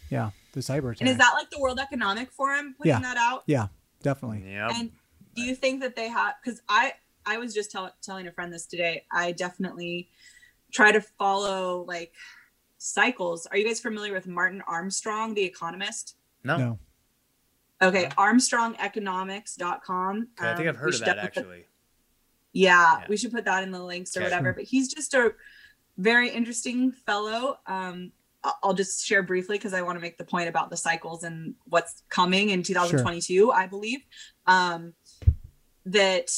B: Yeah, the cyber attack.
C: and is that like the World Economic Forum putting
B: Yeah.
C: that out?
B: Yeah, definitely.
A: Yep.
C: And do you think that they have? Because I I was just tell, telling a friend this today. I definitely try to follow like cycles. Are you guys familiar with Martin Armstrong, the economist?
A: no.
B: No.
C: Okay, armstrongeconomics.com.
A: Okay, I think
C: Um,
A: I've
C: we
A: heard of that
C: definitely put-
A: actually.
C: yeah,
A: Yeah.
C: we should put that in the links or
A: Okay.
C: whatever. But he's just a very interesting fellow. Um, I- I'll just share briefly because I want to make the point about the cycles and what's coming in 2022, I believe. Um, that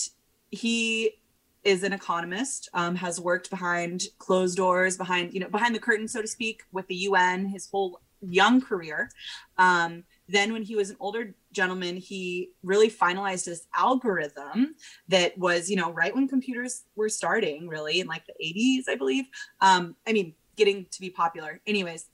C: he is an economist, um, has worked behind closed doors, behind you know behind the curtain, so to speak, with the UN his whole young career. Um, then, when he was an older gentleman, he really finalized this algorithm that was, you know, right when computers were starting, really in like the 80s, I believe. Um, I mean, getting to be popular. Anyways,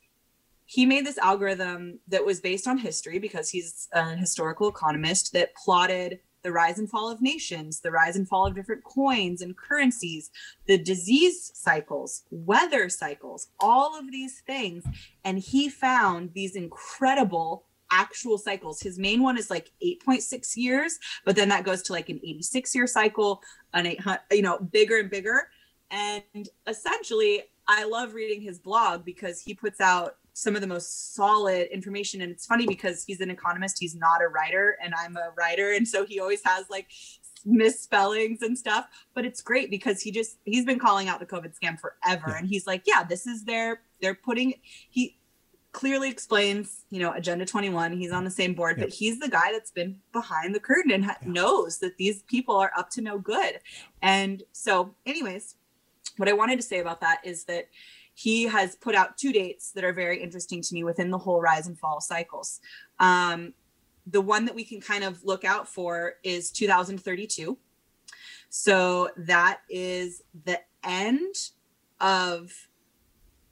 C: he made this algorithm that was based on history because he's a historical economist that plotted the rise and fall of nations, the rise and fall of different coins and currencies, the disease cycles, weather cycles, all of these things. And he found these incredible actual cycles. His main one is like 8.6 years, but then that goes to like an 86 year cycle, an 800, you know, bigger and bigger. And essentially, I love reading his blog because he puts out some of the most solid information. And it's funny because he's an economist, he's not a writer, and I'm a writer. And so he always has like misspellings and stuff but it's great because he just he's been calling out the covid scam forever
B: Yeah.
C: and he's like yeah this is their they're putting he clearly explains you know agenda 21 he's on the same board
B: Yeah.
C: but he's the guy that's been behind the curtain and ha-
B: Yeah.
C: knows that these people are up to no good and so anyways what i wanted to say about that is that he has put out two dates that are very interesting to me within the whole rise and fall cycles um, the one that we can kind of look out for is 2032 so that is the end of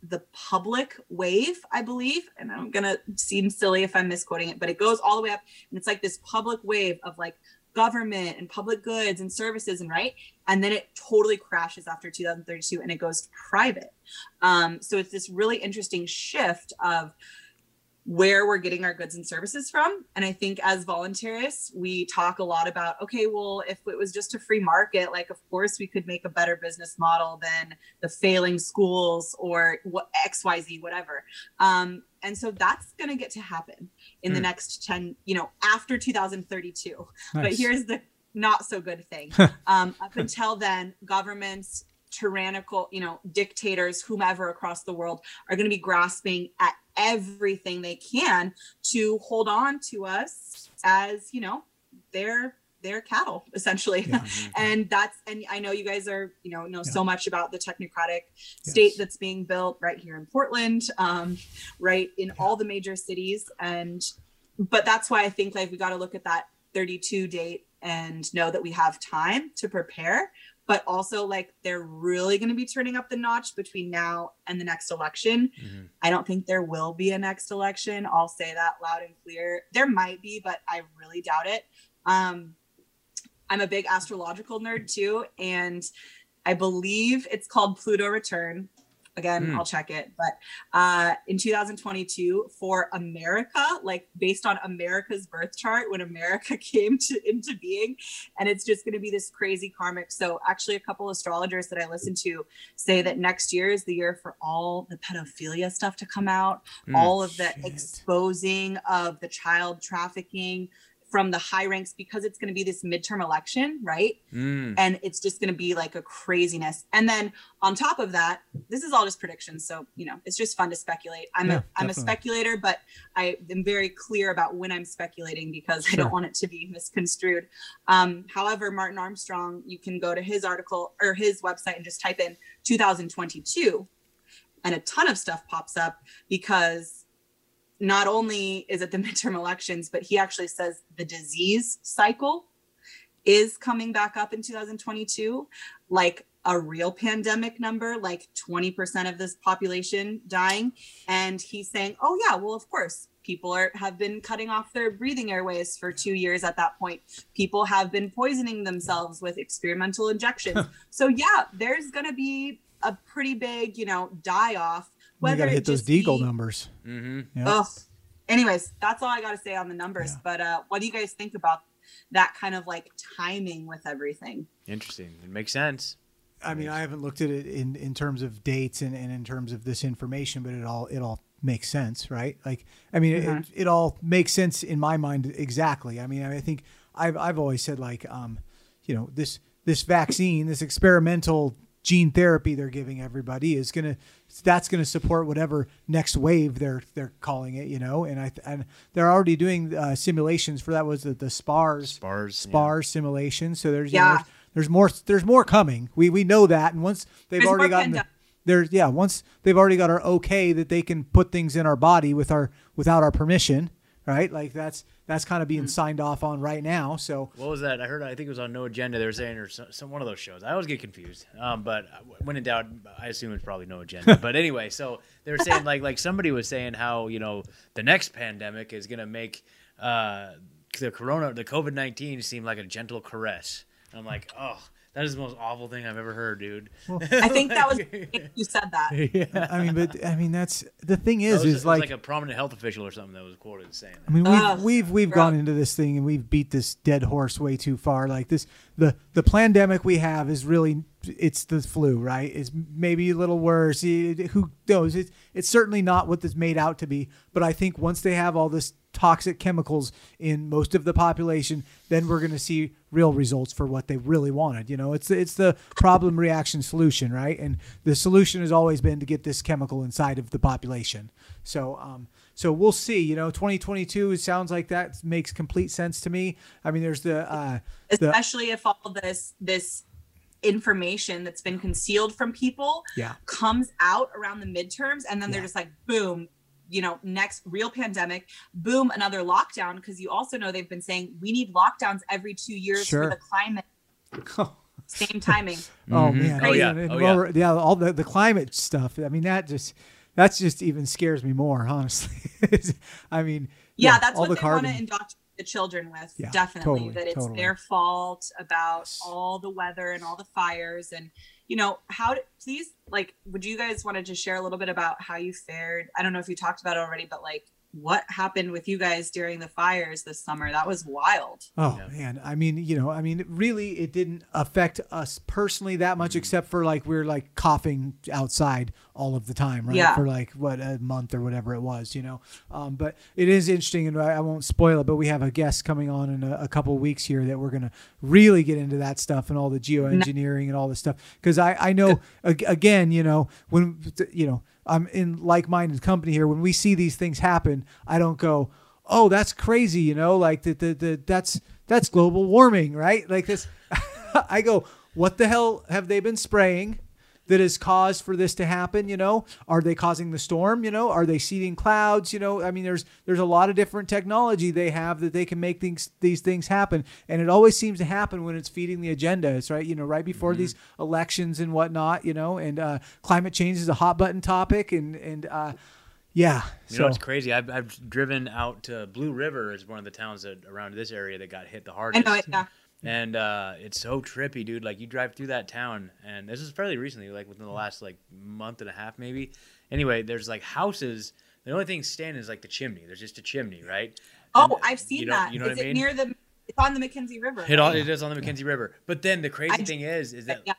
C: the public wave, I believe. And I'm going to seem silly if I'm misquoting it, but it goes all the way up. And it's like this public wave of like government and public goods and services and right. And then it totally crashes after 2032 and it goes private. Um, so it's this really interesting shift of where we're getting our goods and services from. And I think as voluntarists, we talk a lot about, okay, well, if it was just a free market, like, of course, we could make a better business model than the failing schools or what XYZ, whatever. Um, and so that's going to get to happen in the
A: Hmm.
C: next 10, you know, after 2032. But here's the not so good thing. [LAUGHS] um, up until then, governments, tyrannical, you know, dictators, whomever across the world are going to be grasping at everything they can to hold on to us as, you know, their their cattle essentially.
B: Yeah. [LAUGHS]
C: and that's and I know you guys are, you know, know
B: Yeah.
C: so much about the technocratic state
B: Yes.
C: that's being built right here in Portland, um, right in all the major cities. And but that's why I think like we got to look at that 32 date and know that we have time to prepare. But also, like, they're really going to be turning up the notch between now and the next election.
A: Mhm.
C: I don't think there will be a next election. I'll say that loud and clear. There might be, but I really doubt it. Um, I'm a big astrological nerd too, and I believe it's called Pluto Return. Again,
A: Hmm.
C: I'll check it. But uh, in 2022, for America, like based on America's birth chart, when America [LAUGHS] came to into being, and it's just going to be this crazy karmic. So, actually, a couple astrologers that I listen to say that next year is the year for all the pedophilia stuff to come out,
A: Mm.
C: all of the
B: Shit.
C: exposing of the child trafficking from the high ranks because it's going to be this midterm election, right?
A: Mm.
C: and it's just going to be like a craziness. And then on top of that, this is all just predictions, so you know it's just fun to speculate. I'm
B: Yeah,
C: a I'm a speculator, but I am very clear about when I'm speculating because I don't want it to be misconstrued. Um, however, Martin Armstrong, you can go to his article or his website and just type in 2022, and a ton of stuff pops up because not only is it the [LAUGHS] midterm elections, but he actually says the disease cycle is coming back up in 2022, like a real pandemic number, like 20% of this population dying. And he's saying, oh, yeah, well, of course, people are have been cutting off their breathing airways for two years at that point. People have been poisoning themselves with experimental injections. so, yeah, there's going to be a pretty big, you know, die off.
B: You got to hit those
C: just
B: Deagel
C: be-
B: numbers.
A: hmm
B: Yeah.
C: Ugh. Anyways, that's all I got to say on the numbers.
B: Yeah.
C: But uh, what do you guys think about that kind of like timing with everything?
A: Interesting. It makes sense.
B: I mean, I haven't looked at it in, in terms of dates and, and in terms of this information, but it all it all makes sense, right? Like, I mean,
C: Mhm.
B: it, it all makes sense in my mind exactly. I mean, I think I've I've always said like, um, you know, this this vaccine, this experimental gene therapy they're giving everybody is gonna that's gonna support whatever next wave they're they're calling it, you know, and I and they're already doing uh, simulations for that was the, the spars
A: Spars. yeah.
B: spar simulation. So there's you know,
C: Yeah.
B: there's, there's more there's more coming. We we know that, and once they've
C: There's
B: already
C: more
B: gotten the, there's yeah once they've already got our okay that they can put things in our body with our without our permission, right? Like that's that's kind of being
C: Mm-hmm.
B: signed off on right now. So
A: What was that? I heard. I think it was on No Agenda. They were saying, or some, some one of those shows. I always get confused. Um, but when in doubt, I assume it's probably No Agenda. but anyway, so they were saying like like somebody was saying how you know the next pandemic is gonna make uh, the corona, the COVID nineteen, seem like a gentle caress. And I'm like, oh, that is the most awful thing I've ever heard, dude. [LAUGHS]
C: I think that was you said that. [LAUGHS]
A: yeah.
B: I mean, but I mean that's the thing is,
A: was- it
B: is
A: was
B: like,
A: like a prominent health official or something that was quoted saying. That.
B: I mean, we've
C: Ugh,
B: we've we've gone into this thing and we've beat this dead horse way too far. Like this, the the pandemic we have is really it's the flu, right? It's maybe a little worse. It- who knows? It's it's certainly not what this made out to be. But I think once they have all this toxic chemicals in most of the population, then we're going to see real results for what they really wanted. You know, it's it's the problem reaction solution, right? And the solution has always been to get this chemical inside of the population. So, um, so we'll see. You know, 2022. It sounds like that makes complete sense to me. I mean, there's the uh, the,
C: especially if all this this information that's been concealed from people
B: yeah
C: comes out around the midterms and then they're just like boom you know next real pandemic boom another lockdown because you also know they've been saying we need lockdowns every two years
B: Sure.
C: for the climate [LAUGHS] same timing
B: Oh
A: Mhm.
B: man!
A: Oh, yeah.
B: And
A: Oh,
B: lower- yeah. All the the climate stuff. I mean, that just that's just even scares me more, [LAUGHS] honestly. I mean,
C: yeah, that's
B: all
C: what
B: the
C: they want to indoctrinate the children with
B: Yeah,
C: definitely
B: totally,
C: that it's
B: totally.
C: their fault about all the weather and all the fires and you know how to please like would you guys want to just share a little bit about how you fared? I don't know if you talked about it already but like what happened with you guys during the fires this summer that was wild
B: Oh
A: Yeah.
B: man, I mean, you know, I mean, really, it didn't affect us personally that much, except for like we're like coughing outside all of the time, right?
C: Yeah.
B: For like what a month or whatever it was, you know. Um, but it is interesting, and I I won't spoil it. But we have a guest coming on in a, a couple of weeks here that we're gonna really get into that stuff and all the geoengineering and all this stuff because I I know again, you know, when you know I'm in like-minded company here. When we see these things happen, I don't go oh that's crazy you know like the, the, the that's that's global warming right like this [LAUGHS] i go what the hell have they been spraying that has caused for this to happen you know? Are they causing the storm you know? Are they seeding clouds you know? I mean there's there's a lot of different technology they have that they can make things these things happen. And it always seems to happen when it's feeding the agenda it's right you know right before these elections and whatnot you know? And uh, climate change is a hot button topic and and uh, yeah
A: You
B: so
A: know, it's crazy. I've, I've driven out to Blue River is one of the towns that around this area that got hit the
C: i
A: hardest.
C: know it yeah
A: and uh, it's so trippy, dude. Like you drive through that town, and this is fairly recently, like within the last like month and a half, maybe. Anyway, there's like houses. The only thing standing is like the chimney. There's just a chimney, right?
C: oh
A: And,
C: i've seen
A: you know,
C: that.
A: You know
C: Is
A: what I
C: it
A: mean?
C: near the it's on the mckenzie river
A: It all it is on the McKenzie River. But then the crazy
C: I-
A: thing is, is that
C: yeah.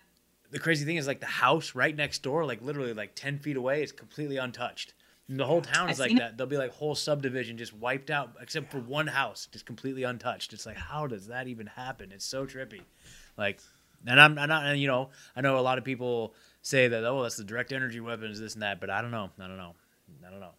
A: the crazy thing is like the house right next door, like literally like ten feet away, is completely untouched. And the whole town
C: I've
A: is like
C: seen it.
A: that. There'll be like whole subdivision just wiped out, except for one house, just completely untouched. It's like, how does that even happen? It's so trippy. Like, and I'm, I'm not, and you know, I know a lot of people say that, oh, that's the direct energy weapons, this and that, but I don't know. I don't know. I don't know.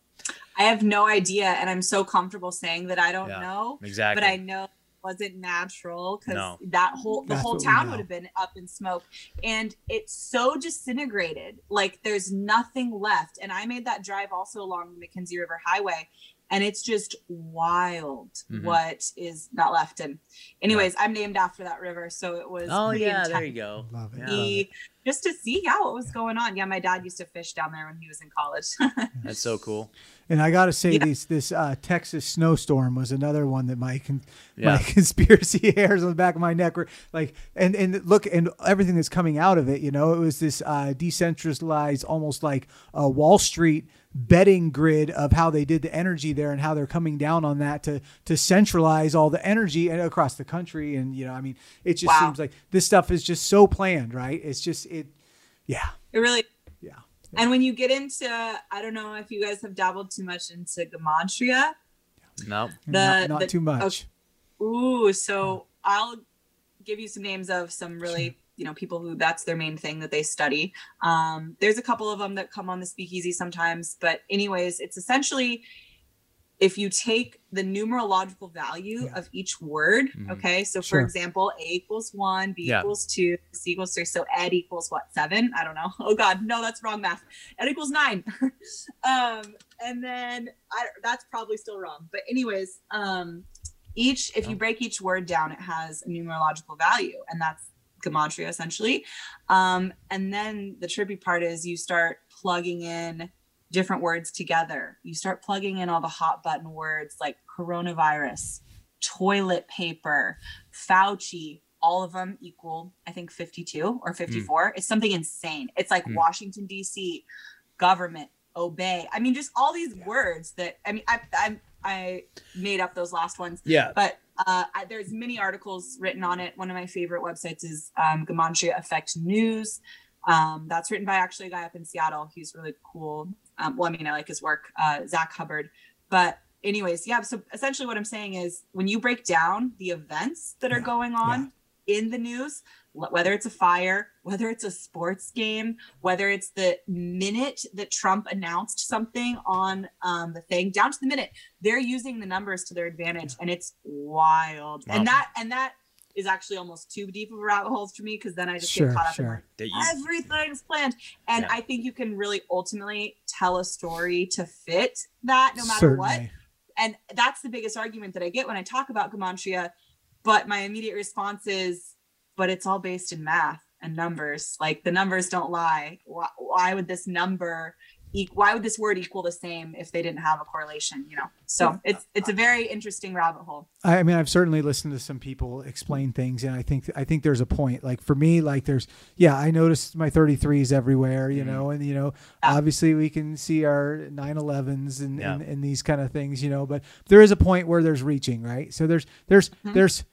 C: i have no idea and i'm so comfortable saying that i don't
A: Yeah,
C: know
A: Exactly.
C: but I know wasn't natural because
A: No.
C: that whole the
B: That's
C: whole town would have been up in smoke, and it's so disintegrated. Like there's nothing left. And I made that drive also along the McKenzie River Highway, and it's just wild
A: Mhm.
C: what is not left. And anyways, I'm named after that river, so it was
A: oh
C: pretty
A: yeah, there
C: intense
A: you go.
B: Love it.
A: Yeah.
B: Love it.
C: just to see yeah what was going on. Yeah, my dad used to fish down there when he was in college. [LAUGHS]
A: That's so cool.
B: And I gotta say,
C: Yeah.
B: these this uh, Texas snowstorm was another one that my con-
A: Yeah.
B: my [LAUGHS] conspiracy [LAUGHS] hairs on the back of my neck were like, and and look, and everything that's coming out of it, you know, it was this uh, decentralized, almost like a Wall Street betting grid of how they did the energy there and how they're coming down on that to to centralize all the energy and across the country. And you know, I mean, it just
C: Wow.
B: seems like this stuff is just so planned, right? It's just it, yeah,
C: it really
B: yeah.
C: and when you get into I don't know if you guys have dabbled too much into gematria.
A: No.
C: The-
B: not, not
C: the-
B: too much.
C: Ooh, so I'll give you some names of some really, you know, people who that's their main thing that they study. Um, there's a couple of them that come on the speakeasy sometimes, but anyways, it's essentially if you take the numerological value
B: Yeah.
C: of each word,
A: Mhm.
C: okay. So for example, A equals one, B
A: Yeah.
C: equals two, C equals three. So Ed equals what? Seven? I don't know. [LAUGHS] Oh God, no, that's wrong math. Ed equals nine. [LAUGHS] um, and then I, that's probably still wrong. But anyways, um, each if you
A: Oh.
C: break each word down, it has a numerological value, and that's gematria essentially. Um, and then the trippy part is you start plugging in different words together. You start plugging in all the hot button words like coronavirus, toilet paper, Fauci. All of them equal, I think, 52 or 54. It's something insane. It's like
A: Hmm.
C: Washington, D.C., government, obey. I mean, just all these words that, I mean, I, I, I made up those last ones
A: Yeah.
C: but uh, I, there's many articles written on it. One of my favorite websites is um, Effect News. Um, that's written by actually a guy up in Seattle. He's really cool. Um, well, I mean, I like his work, uh, Zach Hubbard. But anyways, yeah. So essentially, what I'm saying is, when you break down the events that are
B: Yeah,
C: going on in the news, whether it's a fire, whether it's a sports game, whether it's the minute that Trump announced something on um, the thing, down to the minute, they're using the numbers to their advantage, and it's wild.
A: Wow.
C: And that and that is actually almost too deep of a rabbit hole for me because then I just
B: Sure,
C: get caught up in
B: sure.
C: like
A: you-
C: everything's planned. And
A: Yeah.
C: I think you can really ultimately tell a story to fit that no matter what. And that's the biggest argument that I get when I talk about Gematria. But my immediate response is, but it's all based in math and numbers. Like the numbers don't lie. Why, why would this number, e- why would this word equal the same if they didn't have a correlation? You know, so it's it's a very interesting rabbit hole.
B: I I mean, I've certainly listened to some people explain things, and I think I think there's a point. Like for me, like there's yeah, I noticed my 33s everywhere, you
A: Mhm.
B: know, and you know,
C: Yeah.
B: obviously we can see our 911s and,
A: Yeah.
B: and and these kind of things, you know, but there is a point where there's reaching, right? So there's there's
C: Mhm.
B: there's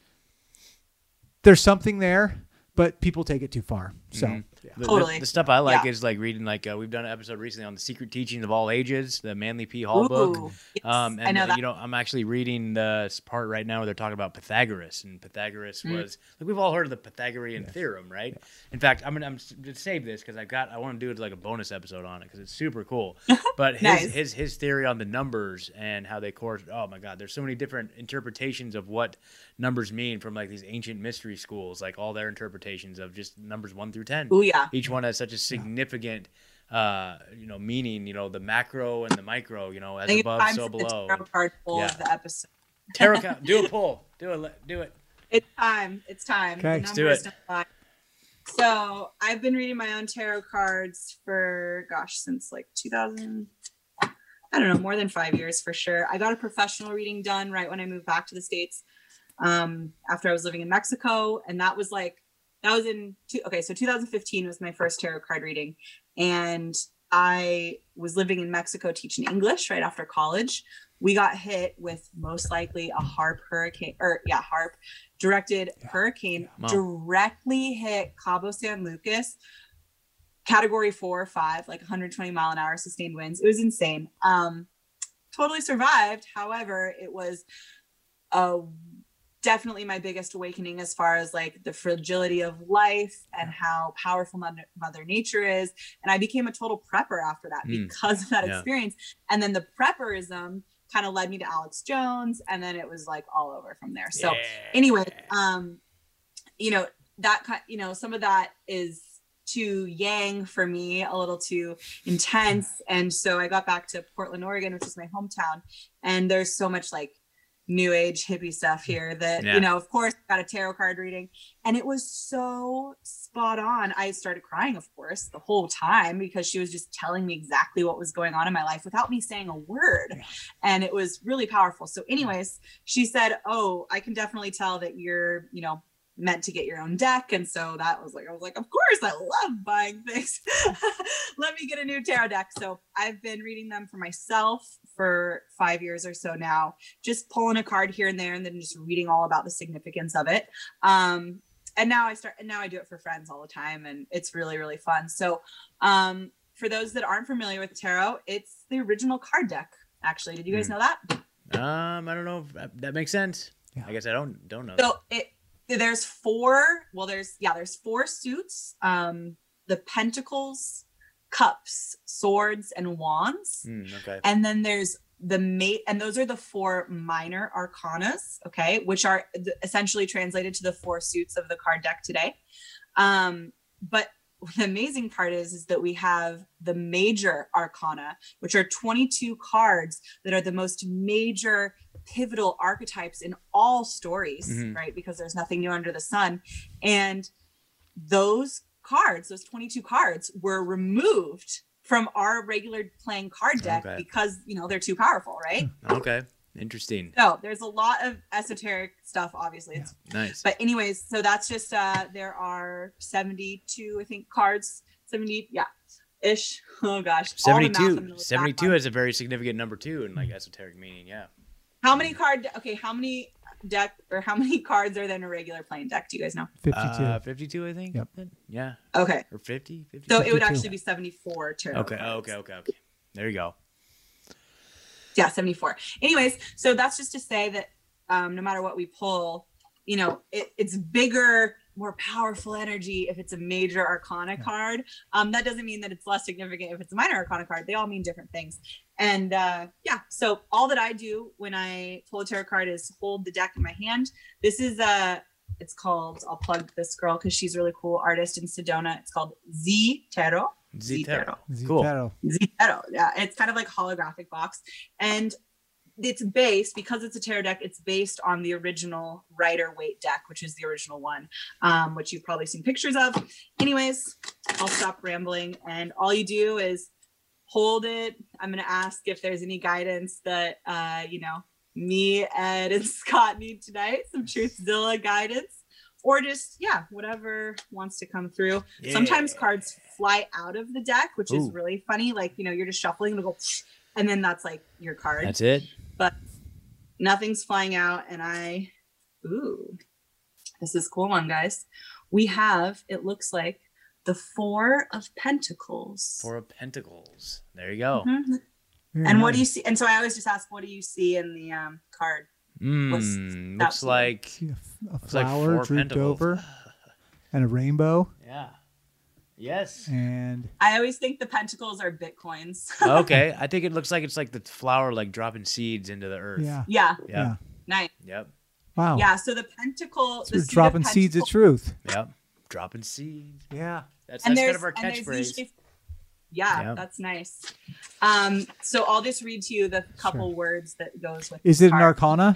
B: there's something there, but people take it too far. So
A: Mhm.
B: yeah.
A: The, the-
C: Totally.
A: the stuff I like
C: Yeah.
A: is like reading like uh, we've done an episode recently on the secret teachings of all ages, the Manly P. Hall book.
C: Yes,
A: Um, and
C: I know
A: uh,
C: that.
A: you know, I'm actually reading the part right now where they're talking about Pythagoras, and Pythagoras
C: Mm.
A: was like we've all heard of the Pythagorean theorem, right? In fact, I'm gonna I'm gonna save this because I've got I want to do it like a bonus episode on it because it's super cool. [LAUGHS] But his
C: Nice.
A: his his theory on the numbers and how they course. Oh my God, there's so many different interpretations of what numbers mean from like these ancient mystery schools, like all their interpretations of just numbers one through ten
C: Ooh, yeah.
A: each one has such a significant uh you know meaning you know the macro and the micro you know as above so
C: for the
A: below
C: tarot card pull
A: Yeah.
C: of the episode.
A: tarot [LAUGHS] count do a pull do it do it
C: It's time. It's time.
B: Okay.
C: The
B: Let's
A: do it.
C: So I've been reading my own tarot cards for gosh since like 2000. I don't know, more than five years for sure. I got a professional reading done right when I moved back to the states um, after I was living in Mexico, and that was like that was in two, okay. So 2015 was my first tarot card reading, and I was living in Mexico teaching English right after college. We got hit with most likely a HAARP hurricane, or yeah, HAARP directed
B: Yeah.
C: hurricane
A: Wow.
C: directly hit Cabo San Lucas, category four or five, like 120 mile an hour sustained winds. It was insane. Um, totally survived. However, it was a definitely my biggest awakening as far as like the fragility of life and how powerful mother, mother nature is. And i became a total prepper after that
A: Mm.
C: because of that
A: Yeah.
C: experience. And then the prepperism kind of led me to alex jones and then it was like all over from there. So
A: Yeah.
C: anyway um you know that kind you know some of that is too yang for me a little too intense. And so i got back to portland oregon which is my hometown. And there's so much like new age hippie stuff mm, here that
A: Yeah.
C: you know of course got a tarot card reading. And it was so spot on. I started crying of course the whole time because she was just telling me exactly what was going on in my life without me saying a word. And it was really powerful. So anyways she said oh i can definitely tell that you're you know meant to get your own deck. And so that was like i was like of course i love buying things. [LAUGHS] Let me get a new tarot deck. So i've been reading them for myself for five years or so now just pulling a card here and there and then just reading all about the significance of it. Um and now i start and now i do it for friends all the time and it's really really fun. So um for those that aren't familiar with tarot it's the original card deck actually. Did you guys
A: Hmm.
C: know that?
A: Um i don't know if that, that makes sense.
B: Yeah.
A: i guess i don't don't know.
C: So it there's four well there's yeah there's four suits. Um the pentacles cups swords and wands.
A: Hmm, okay.
C: And then there's the mate and those are the four minor arcanas okay which are essentially translated to the four suits of the card deck today. Um but [LAUGHS] the amazing part is is that we have the major arcana which are 22 cards that are the most major pivotal archetypes in all stories
A: Mhm.
C: right because there's nothing new under the sun. And those cards those 22 cards were removed from our regular playing card deck
A: Okay.
C: because you know they're too powerful right? [LAUGHS]
A: Okay interesting.
C: So there's a lot of esoteric stuff obviously. It's
A: nice.
C: But anyways so that's just uh there are 72 i think cards 70 yeah ish. [LAUGHS] Oh gosh. All the math I'm
A: 72
C: gonna look back
A: 72
C: on.
A: is a very significant number too in like esoteric meaning yeah.
C: How many card okay how many deck or how [LAUGHS] many cards are there in a regular playing deck do you guys know
B: 52.
A: uh 52 i think
B: Yep.
A: yeah
C: okay
A: or 50 50
C: so it would actually be 74 tarot
A: okay
C: cards.
A: okay okay okay there you go
C: Yeah, 74. Anyways, so that's just to say that um, no matter what we pull, you know, it, it's bigger, more powerful energy if it's a major arcana card. Um, that doesn't mean that it's less significant if it's a minor arcana card. They all mean different things. And uh, yeah, so all that I do when I pull a tarot card is hold the deck in my hand. This is a, it's called, I'll plug this girl because she's a really cool artist in Sedona. It's called Z Tarot.
A: Z Tarot.
B: Cool.
A: Cool.
C: Zero. Yeah, it's kind of like holographic box, and it's based because it's a tarot deck. It's based on the original Rider Waite deck, which is the original one, um, which you've probably seen pictures of. Anyways, I'll stop rambling, and all you do is hold it. I'm gonna ask if there's any guidance that uh, you know me, Ed, and [LAUGHS] Scott need tonight. Some Truezilla guidance. Or just yeah, whatever wants to come through. Sometimes cards fly out of the deck, which is really funny. Like, you know, you're just shuffling and go, and then that's like your card.
A: That's it.
C: but nothing's flying out. And I, ooh, this is cool one, guys. We have, it looks like the Four of Pentacles.
A: Four of Pentacles. There you go.
C: Mhm.
B: Very
C: And what do you see? And so I always just ask, what do you see in the um, card? What's
A: Mm, looks like
B: a a, f- a
A: looks like
B: flower
A: four
B: drooped
A: pentacles.
B: over [LAUGHS] and a rainbow
A: Yeah. Yes.
B: and
C: I always think the pentacles are bitcoins. [LAUGHS]
A: okay. I think it looks like it's like the flower like dropping seeds into the earth.
B: yeah.
C: yeah,
A: Yeah.
B: Yeah.
C: nice.
A: Yep.
B: Wow.
C: Yeah, so the pentacle,
B: So
C: the
B: we're
C: suit of
B: dropping seeds of truth.
A: Yep. Dropping seeds.
B: Yeah.
A: That's,
C: and
A: that's kind of our catchphrase.
C: yeah,
A: Yeah.
C: that's nice. Um, so I'll just read to you the couple words that goes with.
B: Is it an
C: card.
B: arcana?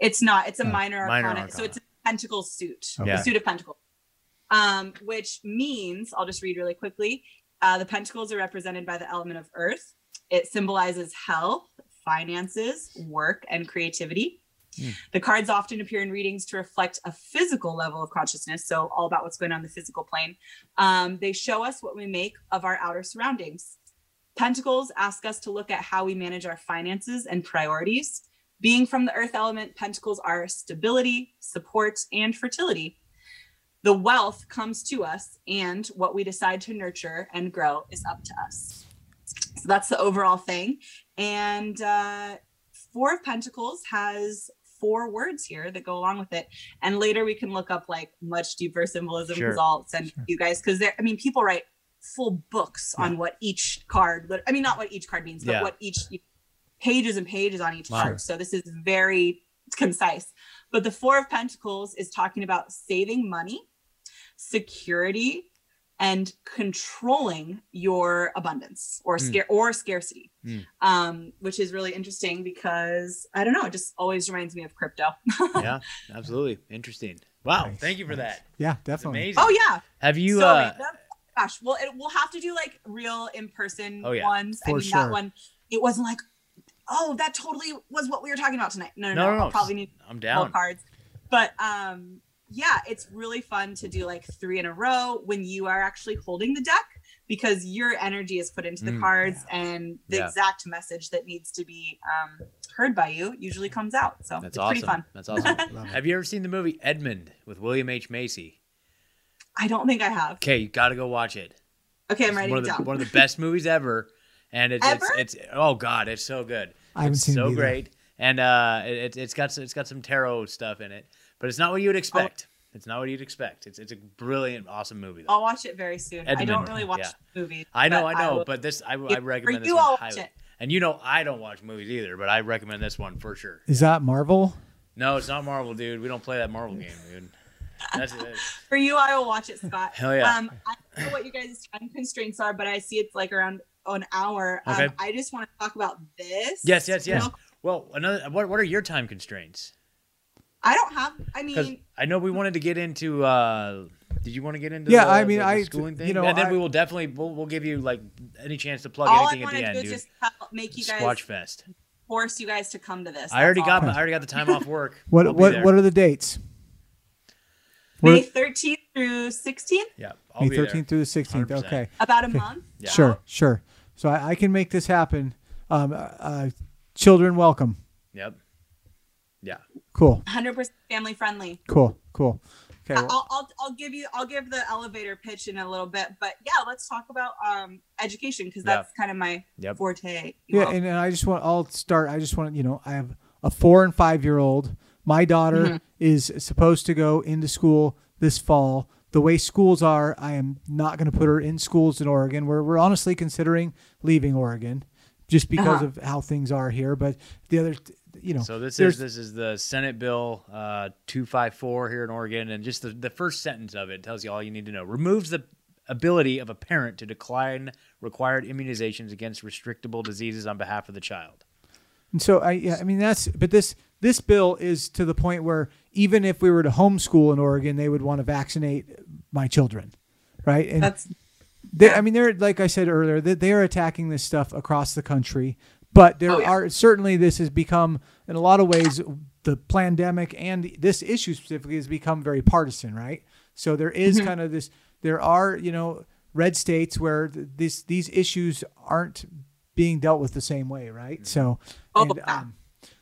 C: It's not. It's a
B: Oh.
C: minor,
A: Minor
C: arcana. So it's a pentacle suit,
B: Okay.
C: a suit of pentacles. Um, which means I'll just read really quickly. Uh, the pentacles are represented by the element of earth. It symbolizes health, finances, work, and creativity.
A: Hmm.
C: The cards often appear in readings to reflect a physical level of consciousness, so all about what's going on in the physical plane. Um, they show us what we make of our outer surroundings. Pentacles ask us to look at how we manage our finances and priorities. Being from the earth element, pentacles are stability, support, and fertility. The wealth comes to us, and what we decide to nurture and grow is up to us. So that's the overall thing. And uh, Four of Pentacles has four words here that go along with it. And later we can look up like much deeper symbolism
A: Sure.
C: results and
B: Sure.
C: you guys, because there, I mean, people write full books on what each card, I mean, not what each card means, but
A: Yeah.
C: what each pages and pages on each
A: Wow.
C: card. So this is very concise. But the Four of Pentacles is talking about saving money, security, and controlling your abundance or
A: Mm.
C: scare or scarcity.
A: Mm.
C: Um, which is really interesting because I don't know, it just always reminds me of crypto. [LAUGHS]
A: yeah. Absolutely. Interesting. Wow.
B: Nice,
A: Thank you for
B: nice.
A: that.
B: Yeah, definitely.
A: amazing.
C: oh yeah.
A: Have you
C: so
A: uh
C: random. gosh, well it, we'll have to do like real in person
A: Oh, yeah.
C: ones. I
B: For
C: mean
B: sure.
C: that one it wasn't like oh that totally was what we were talking about tonight. No, no,
A: No,
C: no.
A: no, no.
C: I'll probably need
A: I'm
C: more
A: down.
C: cards. But um yeah, it's really fun to do like three in a row when you are actually holding the deck because your energy is put into the
A: Mm,
C: cards and the
A: Yeah.
C: exact message that needs to be um, heard by you usually comes out. So
A: That's
C: it's pretty fun.
A: That's awesome. Have you ever seen the movie Edmond with William H. Macy?
C: I don't think I have.
A: Okay, you got to go watch it.
C: Okay, I'm
A: It's
C: writing
A: one
C: it
A: of the
C: down.
A: one of the best movies ever, and it's
C: Ever?
A: it's, it's oh god, it's so good.
B: I haven't
A: it's
B: seen it
A: so
B: either.
A: great, and uh, it, it's it's got some, it's got some tarot stuff in it, but it's not what you would
C: Oh.
A: expect. It's not what you'd expect. It's it's a brilliant, awesome movie. Though.
C: I'll watch it very soon. I don't really watch
A: yeah.
C: movies.
A: I know, I know,
C: will-
A: but this I, I recommend this
C: you,
A: one
C: I'll watch
A: highly.
C: it.
A: And you know, I don't watch movies either, but I recommend this one for sure.
B: Is that Marvel?
A: No, it's not Marvel, dude. We don't play that Marvel game, dude. That's it. [LAUGHS]
C: For you, I will watch it, Scott.
A: Hell yeah.
C: Um, I don't know what you guys' time constraints are, but I see it's like around an hour.
A: Okay.
C: Um, I just want to talk about this.
A: Yes, yes, yes.
C: real-
A: Well, another. What what are your time constraints?
C: I don't have. I mean,
A: I know we wanted to get into. uh Did you want to get into?
B: Yeah,
A: the-
B: I mean,
A: the- the
B: I-
A: schooling thing.
B: you know,
A: and then
B: I-
A: we will definitely we'll, we'll give you like any chance to plug
C: all I
A: anything at
C: want
A: the
C: to
A: end,
C: do
A: dude.
C: is just tell, make you guys
A: Squatch Fest.
C: force you guys to come to this.
A: I already
C: That's
A: got
C: all.
A: I already got the time off work. [LAUGHS]
B: What
A: I'll
B: what what are the dates?
C: May 13th through 16th,
A: Yeah, I'll
B: May
A: be there.
B: 13th through the 16th.
A: 100%.
B: Okay.
C: about a
B: Okay.
C: month.
A: Yeah.
B: Sure, sure. So I, I can make this happen. Um, uh, uh, children welcome.
A: Yep. Yeah.
B: Cool,
C: 100% family friendly.
B: cool, cool. Okay. well-
C: I'll, I'll I'll give you I'll give the elevator pitch in a little bit, but yeah, let's talk about um education because
A: Yeah.
C: that's kind of my
A: Yep.
C: forte.
B: Yeah,
C: know.
B: and, and I just want I'll start. I just want to you know I have a four and five year old. My daughter
C: Mhm.
B: is supposed to go into school this fall. The way schools are, I am not going to put her in schools in Oregon. We're we're honestly considering leaving Oregon, just because
C: Uh-huh.
B: of how things are here. But the other, you know,
A: So this is this is the Senate Bill uh, two five four here in Oregon, and just the, the first sentence of it tells you all you need to know. Removes the ability of a parent to decline required immunizations against restrictable diseases on behalf of the child.
B: And so I yeah, I mean that's but this this bill is to the point where even if we were to homeschool in Oregon, they would want to vaccinate my children, right? And
C: that's
B: they, I mean they're like I said earlier, they, they are attacking this stuff across the country, but there
C: Oh, yeah.
B: are certainly this has become in a lot of ways the pandemic and this issue specifically has become very partisan, right? So there is
C: Mhm.
B: kind of this there are, you know, red states where th- this these issues aren't being dealt with the same way, right? So
C: Oh,
B: and, um,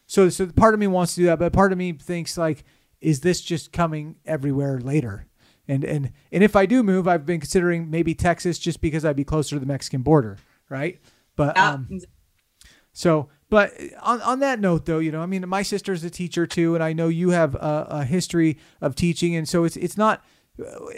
B: so so part of me wants to do that, but part of me thinks like, is this just coming everywhere later? And and and if I do move, I've been considering maybe Texas just because I'd be closer to the Mexican border, right? But um, so, but on, on that note, though, you know, I mean, my sister's a teacher too, and I know you have a, a history of teaching, and so it's it's not.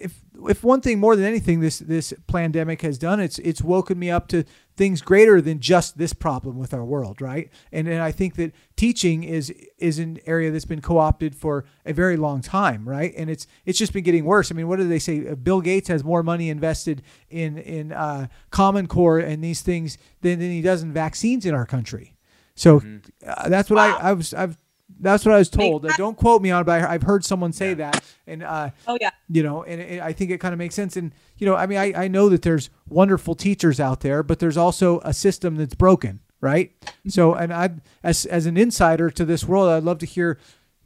B: If if one thing more than anything this this pandemic has done, it's it's woken me up to things greater than just this problem with our world, right? And and I think that teaching is is an area that's been co-opted for a very long time, right? And it's it's just been getting worse. I mean, what do they say? Uh, Bill Gates has more money invested in in uh, Common Core and these things than, than he does in vaccines in our country. So uh, that's what
C: Wow.
B: I, I was I've that's what I was told. Uh, Don't quote me on it, but I, I've heard someone say
A: Yeah.
B: that, and uh,
C: oh yeah,
B: you know, and it, I think it kind of makes sense. And you know, I mean, I, I know that there's wonderful teachers out there, but there's also a system that's broken, right? So, and I, as as an insider to this world, I'd love to hear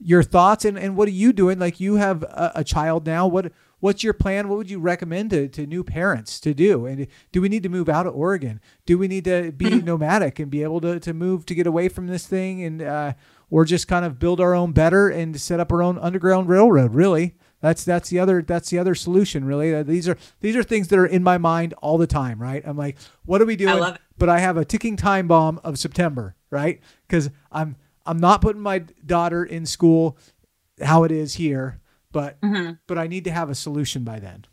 B: your thoughts and, and what are you doing? Like you have a, a child now. What what's your plan? What would you recommend to, to new parents to do? And do we need to move out of Oregon? Do we need to be [CLEARS THROAT] nomadic and be able to, to move to get away from this thing and uh, or just kind of build our own better and set up our own underground railroad? Really, that's that's the other that's the other solution. Really, Uh, these are these are things that are in my mind all the time. Right? I'm like, what are we doing?
C: love it.
B: But I have a ticking time bomb of September. Right? Because I'm I'm not putting my daughter in school how it is here, but
C: Mhm.
B: but I need to have a solution by then.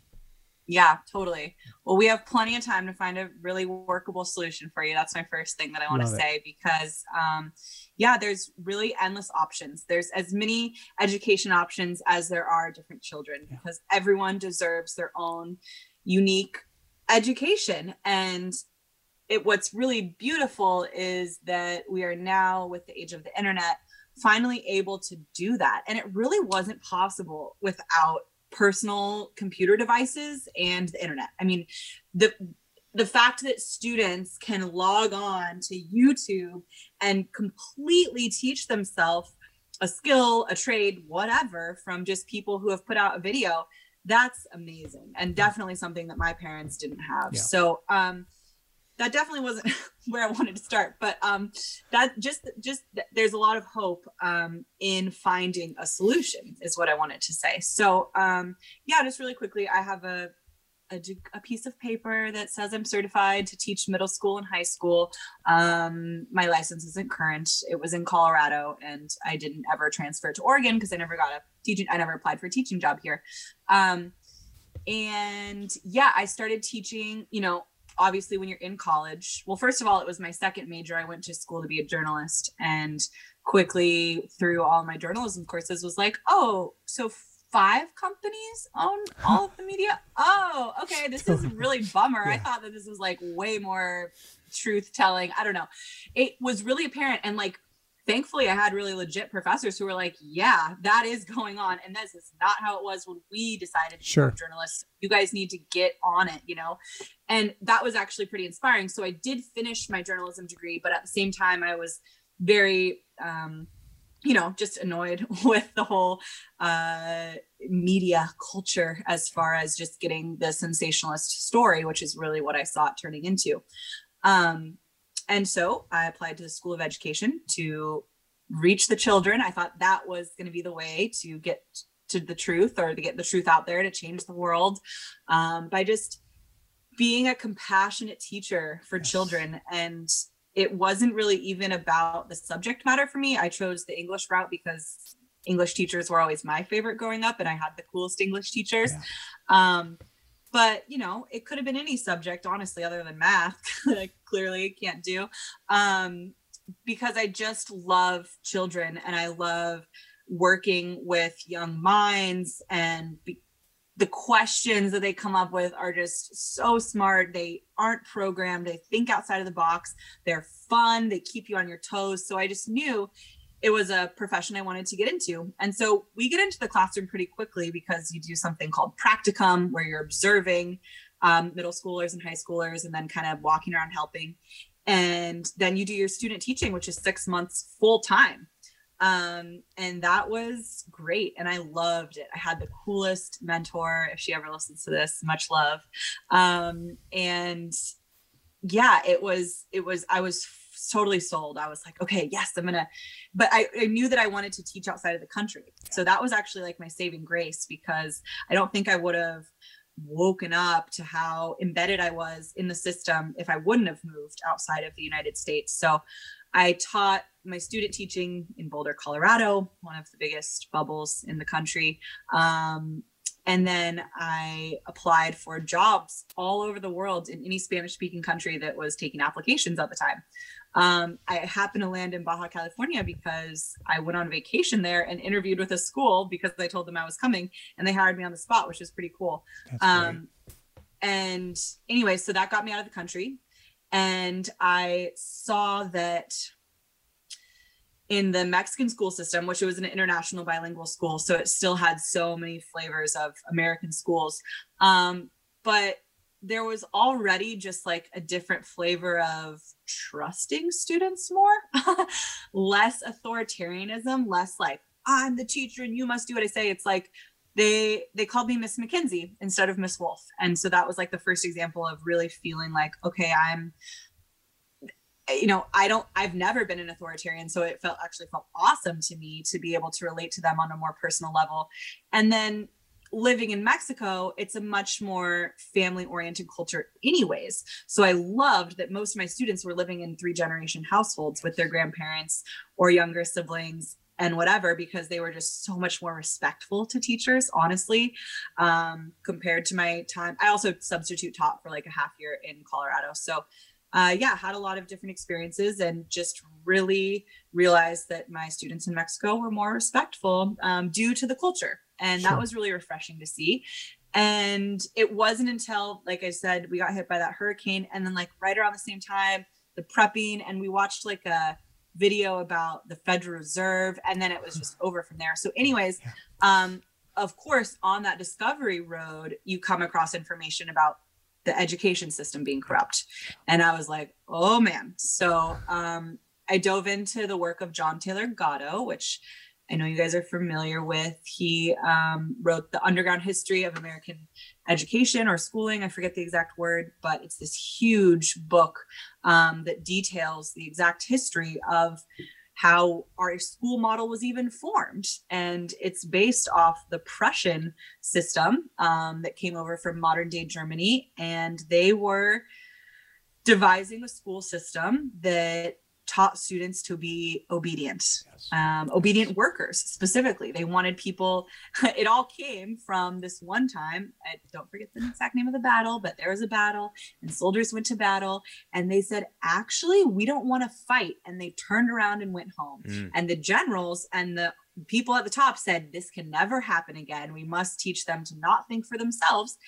C: yeah, totally. Well, we have plenty of time to find a really workable solution for you. That's my first thing that I want to
B: it.
C: say because, um, yeah, there's really endless options. There's as many education options as there are different children
B: Yeah.
C: because everyone deserves their own unique education and it what's really beautiful is that we are now with the age of the internet finally able to do that and it really wasn't possible without personal computer devices and the internet i mean the the fact that students can log on to youtube and completely teach themselves a skill a trade whatever from just people who have put out a video that's amazing and definitely something that my parents didn't have
B: Yeah.
C: so um that definitely wasn't [LAUGHS] where I wanted to start, but um, that just just there's a lot of hope um, in finding a solution is what I wanted to say. So um, yeah, just really quickly, I have a, a a piece of paper that says I'm certified to teach middle school and high school. Um, my license isn't current; it was in Colorado, and I didn't ever transfer to Oregon because I never got a teaching. I never applied for a teaching job here. Um, and yeah, I started teaching. You know, obviously when you're in college well first of all it was my second major i went to school to be a journalist and quickly through all my journalism courses was like oh so five companies own all of the media? [LAUGHS] Oh okay this is really bummer. I thought that this was like way more truth telling i don't know. It was really apparent and like thankfully i had really legit professors who were like yeah that is going on and this is not how it was when we decided to
B: Sure.
C: become journalists. You guys need to get on it you know? And that was actually pretty inspiring. So i did finish my journalism degree but at the same time i was very um you know just annoyed [LAUGHS] with the whole uh media culture as far as just getting the sensationalist story which is really what i saw it turning into um and so i applied to the school of education to reach the children i thought that was going to be the way to get to the truth or to get the truth out there to change the world um, by just being a compassionate teacher for yes. children and it wasn't really even about the subject matter for me. I chose the english route because english teachers were always my favorite growing up and i had the coolest english teachers. Yeah. um, but you know it could have been any subject honestly other than math [LAUGHS] that I clearly can't do. Um, because i just love children and i love working with young minds and be- the questions that they come up with are just so smart. They aren't programmed. They think outside of the box. They're fun. They keep you on your toes. So I just knew it was a profession I wanted to get into. And so we get into the classroom pretty quickly because you do something called practicum, where you're observing um, middle schoolers and high schoolers and then kind of walking around helping. And then you do your student teaching, which is six months full time. Um, and that was great. And I loved it. I had the coolest mentor. If she ever listens to this, much love. Um, and yeah, it was, it was, I was totally sold. I was like, okay, yes, I'm gonna, but I, I knew that I wanted to teach outside of the country. So that was actually like my saving grace because I don't think I would have woken up to how embedded I was in the system if I wouldn't have moved outside of the United States. So I taught my student teaching in Boulder, Colorado, one of the biggest bubbles in the country. Um, and then I applied for jobs all over the world in any Spanish speaking country that was taking applications at the time. Um, I happened to land in Baja California because I went on vacation there and interviewed with a school because I told them I was coming and they hired me on the spot, which is pretty cool. Um, and anyway, so that got me out of the country and I saw that in the Mexican school system, which was an international bilingual school, so it still had so many flavors of American schools. Um, but there was already just like a different flavor of trusting students more, [LAUGHS] less authoritarianism, less like, I'm the teacher and you must do what I say. It's like, they they called me Miss McKenzie instead of Miss Wolf. And so that was like the first example of really feeling like, okay, I'm you know, I don't I've never been an authoritarian, so it felt actually felt awesome to me to be able to relate to them on a more personal level. And then living in Mexico, it's a much more family oriented culture, anyways. So I loved that most of my students were living in three generation households with their grandparents or younger siblings and whatever because they were just so much more respectful to teachers honestly um, compared to my time i also substitute taught for like a half year in colorado so uh, yeah had a lot of different experiences and just really realized that my students in mexico were more respectful um, due to the culture and sure. that was really refreshing to see and it wasn't until like i said we got hit by that hurricane and then like right around the same time the prepping and we watched like a video about the Federal Reserve, and then it was just over from there. So, anyways, um, of course, on that discovery road, you come across information about the education system being corrupt, and I was like, oh man. So, um, I dove into the work of John Taylor Gatto, which I know you guys are familiar with. He um, wrote The Underground History of American Education or Schooling. I forget the exact word, but it's this huge book um, that details the exact history of how our school model was even formed. And it's based off the Prussian system um, that came over from modern day Germany. And they were devising a school system that taught students to be obedient, yes. um, obedient workers specifically. They wanted people, [LAUGHS] it all came from this one time. I don't forget the exact name of the battle, but there was a battle and soldiers went to battle and they said, actually, we don't want to fight. And they turned around and went home. Mm. And the generals and the people at the top said, this can never happen again. We must teach them to not think for themselves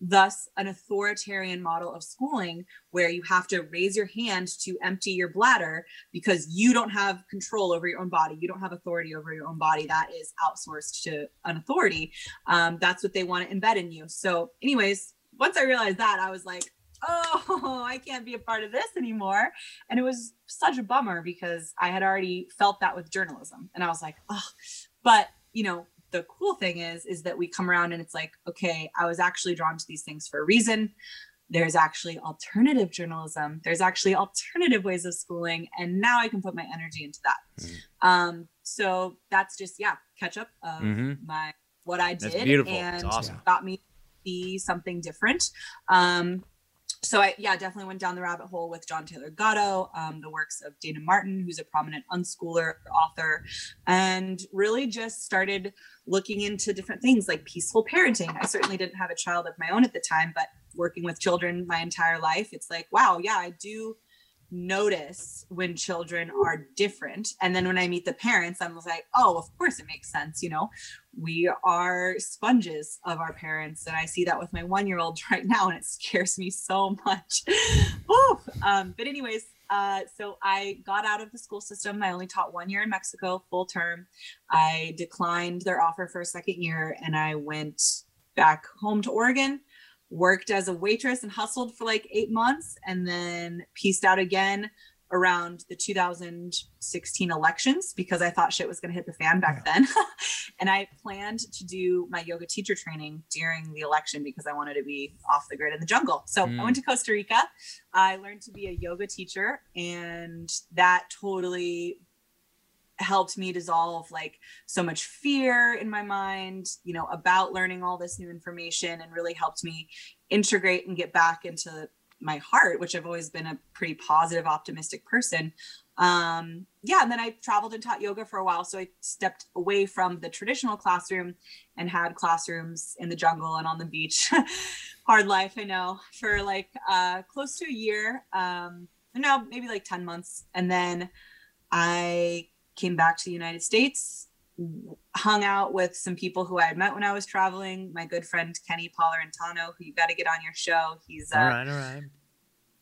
C: thus an authoritarian model of schooling where you have to raise your hand to empty your bladder because you don't have control over your own body. You don't have authority over your own body. That is outsourced to an authority. Um, that's what they want to embed in you. So anyways once i realized that i was like oh [LAUGHS] i can't be a part of this anymore. And it was such a bummer because i had already felt that with journalism. And i was like oh but you know the cool thing is is that we come around and it's like okay i was actually drawn to these things for a reason there's actually alternative journalism there's actually alternative ways of schooling and now i can put my energy into that mm-hmm. um, so that's just yeah catch up of mm-hmm. my what I did
A: beautiful.
C: and
A: awesome.
C: got me to be something different. Um, so I yeah definitely went down the rabbit hole with John Taylor Gatto, um, the works of Dayna Martin, who's a prominent unschooler author, and really just started looking into different things like peaceful parenting. I certainly didn't have a child of my own at the time, but working with children my entire life, it's like wow, yeah, I do notice when children are different. And then when i meet the parents i'm like oh of course it makes sense you know? We are sponges of our parents. And i see that with my one year old [LAUGHS] right now and it scares me so much. [LAUGHS] Um, but anyways uh, so i got out of the school system. I only taught one year in mexico full term. I declined their offer for a second year and i went back home to oregon worked as a waitress and hustled for like eight months and then pieced out again around the 2016 elections because I thought shit was going to hit the fan back then. [LAUGHS] and I planned to do my yoga teacher training during the election because I wanted to be off the grid in the jungle. So
A: Mm.
C: I went to Costa Rica. I learned to be a yoga teacher, and that totally helped me dissolve like so much fear in my mind, you know, about learning all this new information and really helped me integrate and get back into my heart, which I've always been a pretty positive, optimistic person. Um, yeah, and then I traveled and taught yoga for a while. So I stepped away from the traditional classroom and had classrooms in the jungle and on the beach. [LAUGHS] Hard life, I know, for like uh, close to a year. Um, no, maybe like 10 months. And then I came back to the United States, hung out with some people who I had met when I was traveling. My good friend Kenny Pollarantano, who you got to get on your show. He's uh,
A: all right, all right.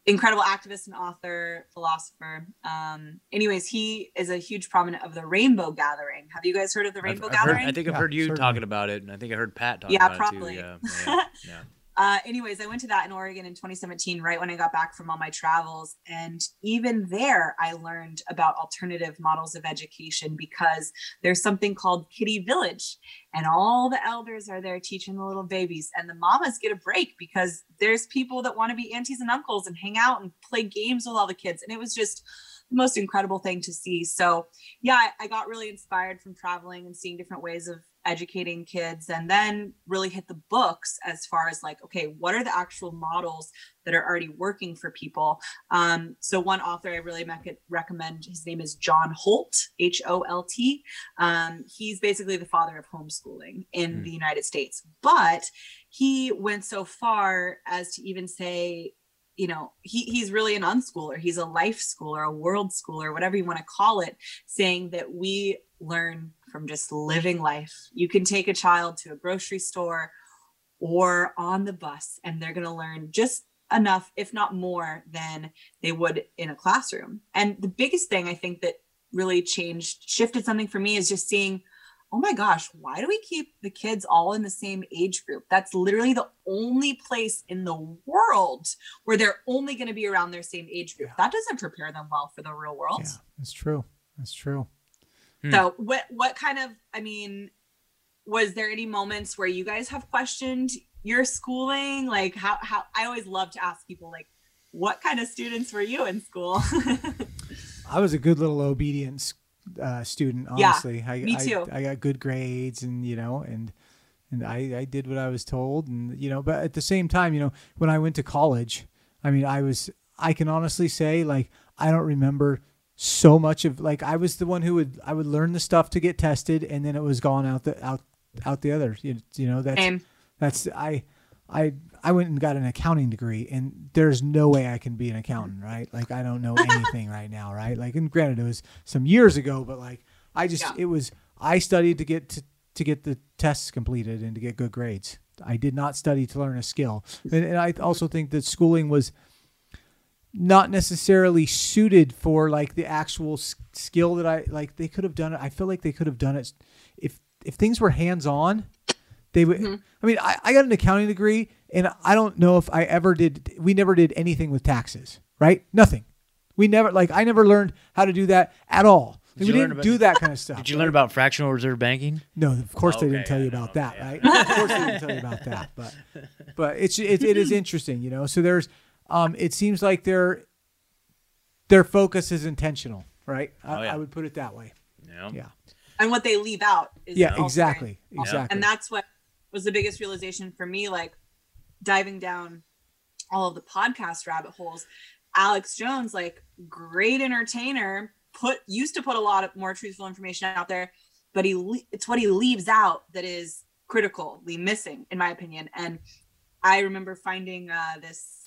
C: incredible activist and author, philosopher. Um, anyways, he is a huge prominent of the Rainbow Gathering. Have you guys heard of the
A: I've-
C: Rainbow
A: I've heard-
C: Gathering?
A: I think I've
B: Yeah,
A: heard you
B: certainly.
A: talking about it, and I think I heard Pat talking
C: Yeah,
A: about
C: probably.
A: it too. [LAUGHS] Yeah, yeah, yeah.
C: Uh, anyways, I went to that in Oregon in 2017, right when I got back from all my travels. And even there, I learned about alternative models of education because there's something called Kiddie Village, and all the elders are there teaching the little babies, and the mamas get a break because there's people that want to be aunties and uncles and hang out and play games with all the kids. And it was just the most incredible thing to see. So, yeah, I, I got really inspired from traveling and seeing different ways of educating kids and then really hit the books as far as like okay what are the actual models that are already working for people? Um, so one author i really recommend his name is john holt h-o-l-t um, he's basically the father of homeschooling in
A: Hmm.
C: the united states but he went so far as to even say you know he, he's really an unschooler. He's a life schooler a world schooler whatever you want to call it saying that we learn from just living life you can take a child to a grocery store or on the bus and they're going to learn just enough if not more than they would in a classroom and the biggest thing i think that really changed shifted something for me is just seeing oh my gosh why do we keep the kids all in the same age group that's literally the only place in the world where they're only going to be around their same age group
B: Yeah.
C: that doesn't prepare them well for the real world
B: Yeah, that's true. That's true.
A: Hmm.
C: so what what kind of I mean was there any moments where you guys have questioned your schooling like how how I always love to ask people like what kind of students were you in school? [LAUGHS]
B: I was a good little obedience uh, student.
C: Yeah,
B: Honestly, I,
C: me
B: I-
C: too.
B: I, got good grades, and you know, and and I, I did what I was told, and you know, but at the same time, you know, when I went to college, I mean, I was, I can honestly say, like, I don't remember so much of like I was the one who would I would learn the stuff to get tested, and then it was gone out the out out the other. You, you know, that's
C: Same.
B: that's I I I went and got an accounting degree and there's no way I can be an accountant, right? Like I don't know [LAUGHS] anything right now, right? Like and granted it was some years ago, but like I just
C: Yeah.
B: it was I studied to get to, to get the tests completed and to get good grades. I did not study to learn a skill. And, and I also think that schooling was not necessarily suited for like the actual s- skill that I like they could have done it. I feel like they could have done it if if things were hands on they would
C: Mm-hmm.
B: I mean I, I got an accounting degree and I don't know if I ever did we never did anything with taxes, right? Nothing. We never like I never learned how to do that at all.
A: Did
B: we didn't
A: about-
B: do that kind of stuff.
A: Did you learn about fractional reserve banking?
B: No, of course they didn't
A: Okay,
B: tell you
A: I know,
B: about that,
A: yeah.
B: right? of course they didn't tell you about that, but but it's it, it is [LAUGHS] interesting, you know. So there's um it seems like their their focus is intentional, right? I,
A: Oh, yeah.
B: I would put it that way.
A: Yeah.
B: Yeah.
C: and what they leave out is
B: Yeah, exactly.
C: important.
B: Exactly.
C: and that's what was the biggest realization for me like diving down all of the podcast rabbit holes alex jones like great entertainer put used to put a lot of more truthful information out there but he it's what he leaves out that is critically missing in my opinion and i remember finding uh, this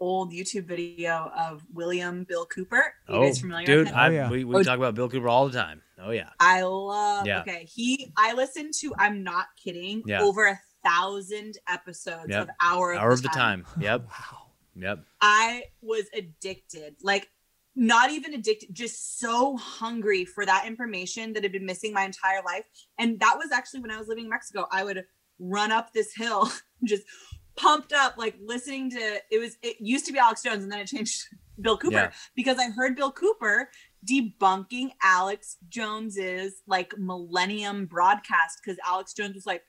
C: old youtube video of william bill cooper Are you
A: oh,
C: guys familiar
A: dude,
C: with him?
A: I,
B: Oh, yeah.
A: we, we
C: Oh.
A: talk about Bill Cooper all the time. Oh yeah.
C: I love.
A: Yeah.
C: Okay, he. I listened to. I'm not kidding.
A: Yeah.
C: Over a thousand episodes
A: Yep.
C: of Hour of,
A: Hour
C: the,
A: of the
C: time.
A: time. [LAUGHS] Yep.
B: wow.
A: Yep.
C: I was addicted. Like, not even addicted. Just so hungry for that information that had been missing my entire life. And that was actually when I was living in Mexico. I would run up this hill, [LAUGHS] just pumped up, like listening to. It was. It used to be Alex Jones, and then it changed Bill Cooper
A: Yeah.
C: because I heard Bill Cooper debunking Alex Jones's like Millennium broadcast because Alex Jones was like,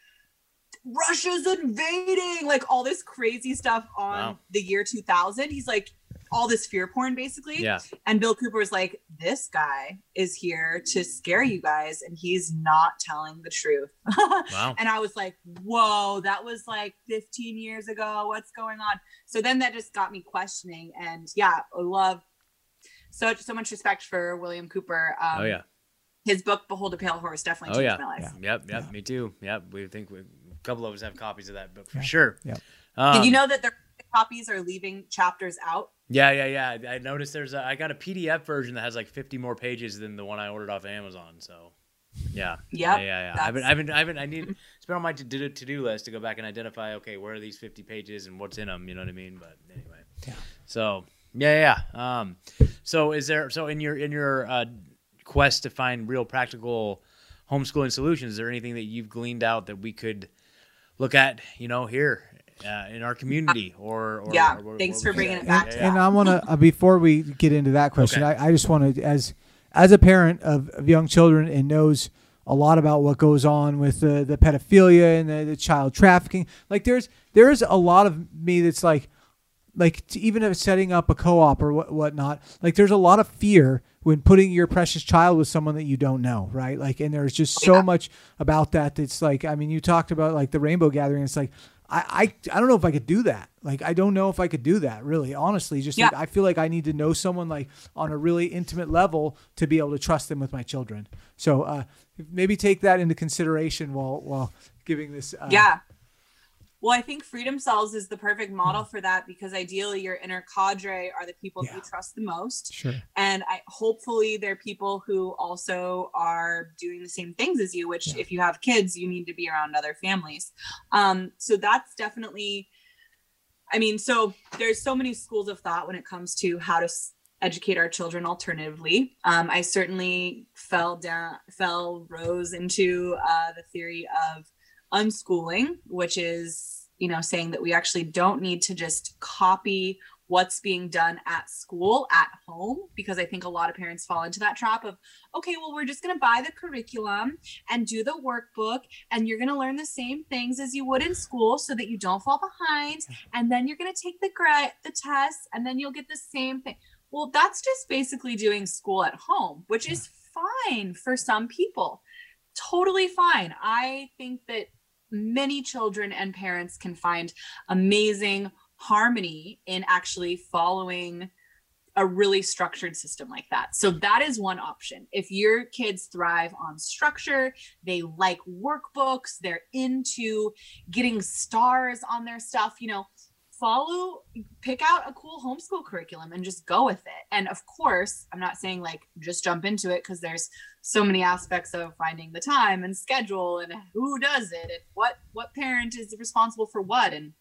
C: Russia's invading, like all this crazy stuff on
A: Wow.
C: the year 2000. He's like, all this fear porn basically.
A: Yeah.
C: And Bill Cooper was like, this guy is here to scare you guys, and he's not telling the truth. [LAUGHS]
A: Wow.
C: And I was like, whoa, that was like 15 years ago. What's going on? So then that just got me questioning. And yeah, I love so so much respect for William Cooper. Um,
A: oh yeah.
C: His book, Behold a Pale Horse, definitely
A: Oh
C: changed
A: yeah.
C: my life. Yeah.
A: Yep. Yep.
B: Yeah.
A: Me too. Yep. We think we, a couple of us have copies of that book for
B: Yeah.
A: sure.
B: Yep.
A: Um,
C: Did you know that their copies are leaving chapters out?
A: Yeah, yeah, yeah. I noticed there's a, I got a PDF version that has like 50 more pages than the one I ordered off Amazon. So, yeah,
C: Yep.
A: yeah, yeah. yeah. I've been,
C: that's-
A: I've been, I've been, I need. It's been on my to do to do list to go back and identify. Okay, where are these 50 pages and what's in them? You know what I mean? But anyway,
B: Yeah.
A: So yeah, yeah. Um, so is there? So in your in your uh, quest to find real practical homeschooling solutions, is there anything that you've gleaned out that we could look at? You know, here. Uh, in our community, or, or
C: Yeah,
A: or- or-
C: thanks
A: or-
C: for bringing it
B: and,
C: back to
B: and. I want to uh, before we get into that question,
A: Okay.
B: I, I just want to as as a parent of, of young children and knows a lot about what goes on with the the pedophilia and the, the child trafficking. Like there's there's a lot of me that's like like to even if setting up a co-op or what whatnot. Like there's a lot of fear when putting your precious child with someone that you don't know, right? Like and there's just so
C: Yeah.
B: much about that that's like I mean you talked about like the rainbow gathering. It's like I, I I don't know if I could do that. Like I don't know if I could do that really. Honestly, just like, I feel like I need to know someone like on a really intimate level to be able to trust them with my children. So uh, maybe take that into consideration while while giving this. Uh,
C: yeah. Well, I think Freedom Cells is the perfect model for that because ideally your inner cadre are the people
B: Yeah.
C: you trust the most.
B: Sure.
C: and I hopefully they're people who also are doing the same things as you. Which,
B: Yeah.
C: if you have kids, you need to be around other families. Um, so that's definitely. I mean, so there's so many schools of thought when it comes to how to educate our children alternatively. Um, I certainly fell down, fell, rose into uh, the theory of unschooling, which is, you know, saying that we actually don't need to just copy what's being done at school at home because i think a lot of parents fall into that trap of okay well we're just going to buy the curriculum and do the workbook and you're going to learn the same things as you would in school so that you don't fall behind and then you're going to take the the tests and then you'll get the same thing. Well that's just basically doing school at home which is fine for some people. Totally fine. I think that many children and parents can find amazing harmony in actually following a really structured system like that. So that is one option. If your kids thrive on structure, they like workbooks, they're into getting stars on their stuff, you know, follow pick out a cool homeschool curriculum and just go with it. And of course, I'm not saying like just jump into it because there's so many aspects of finding the time and schedule and who does it and what what parent is responsible for what and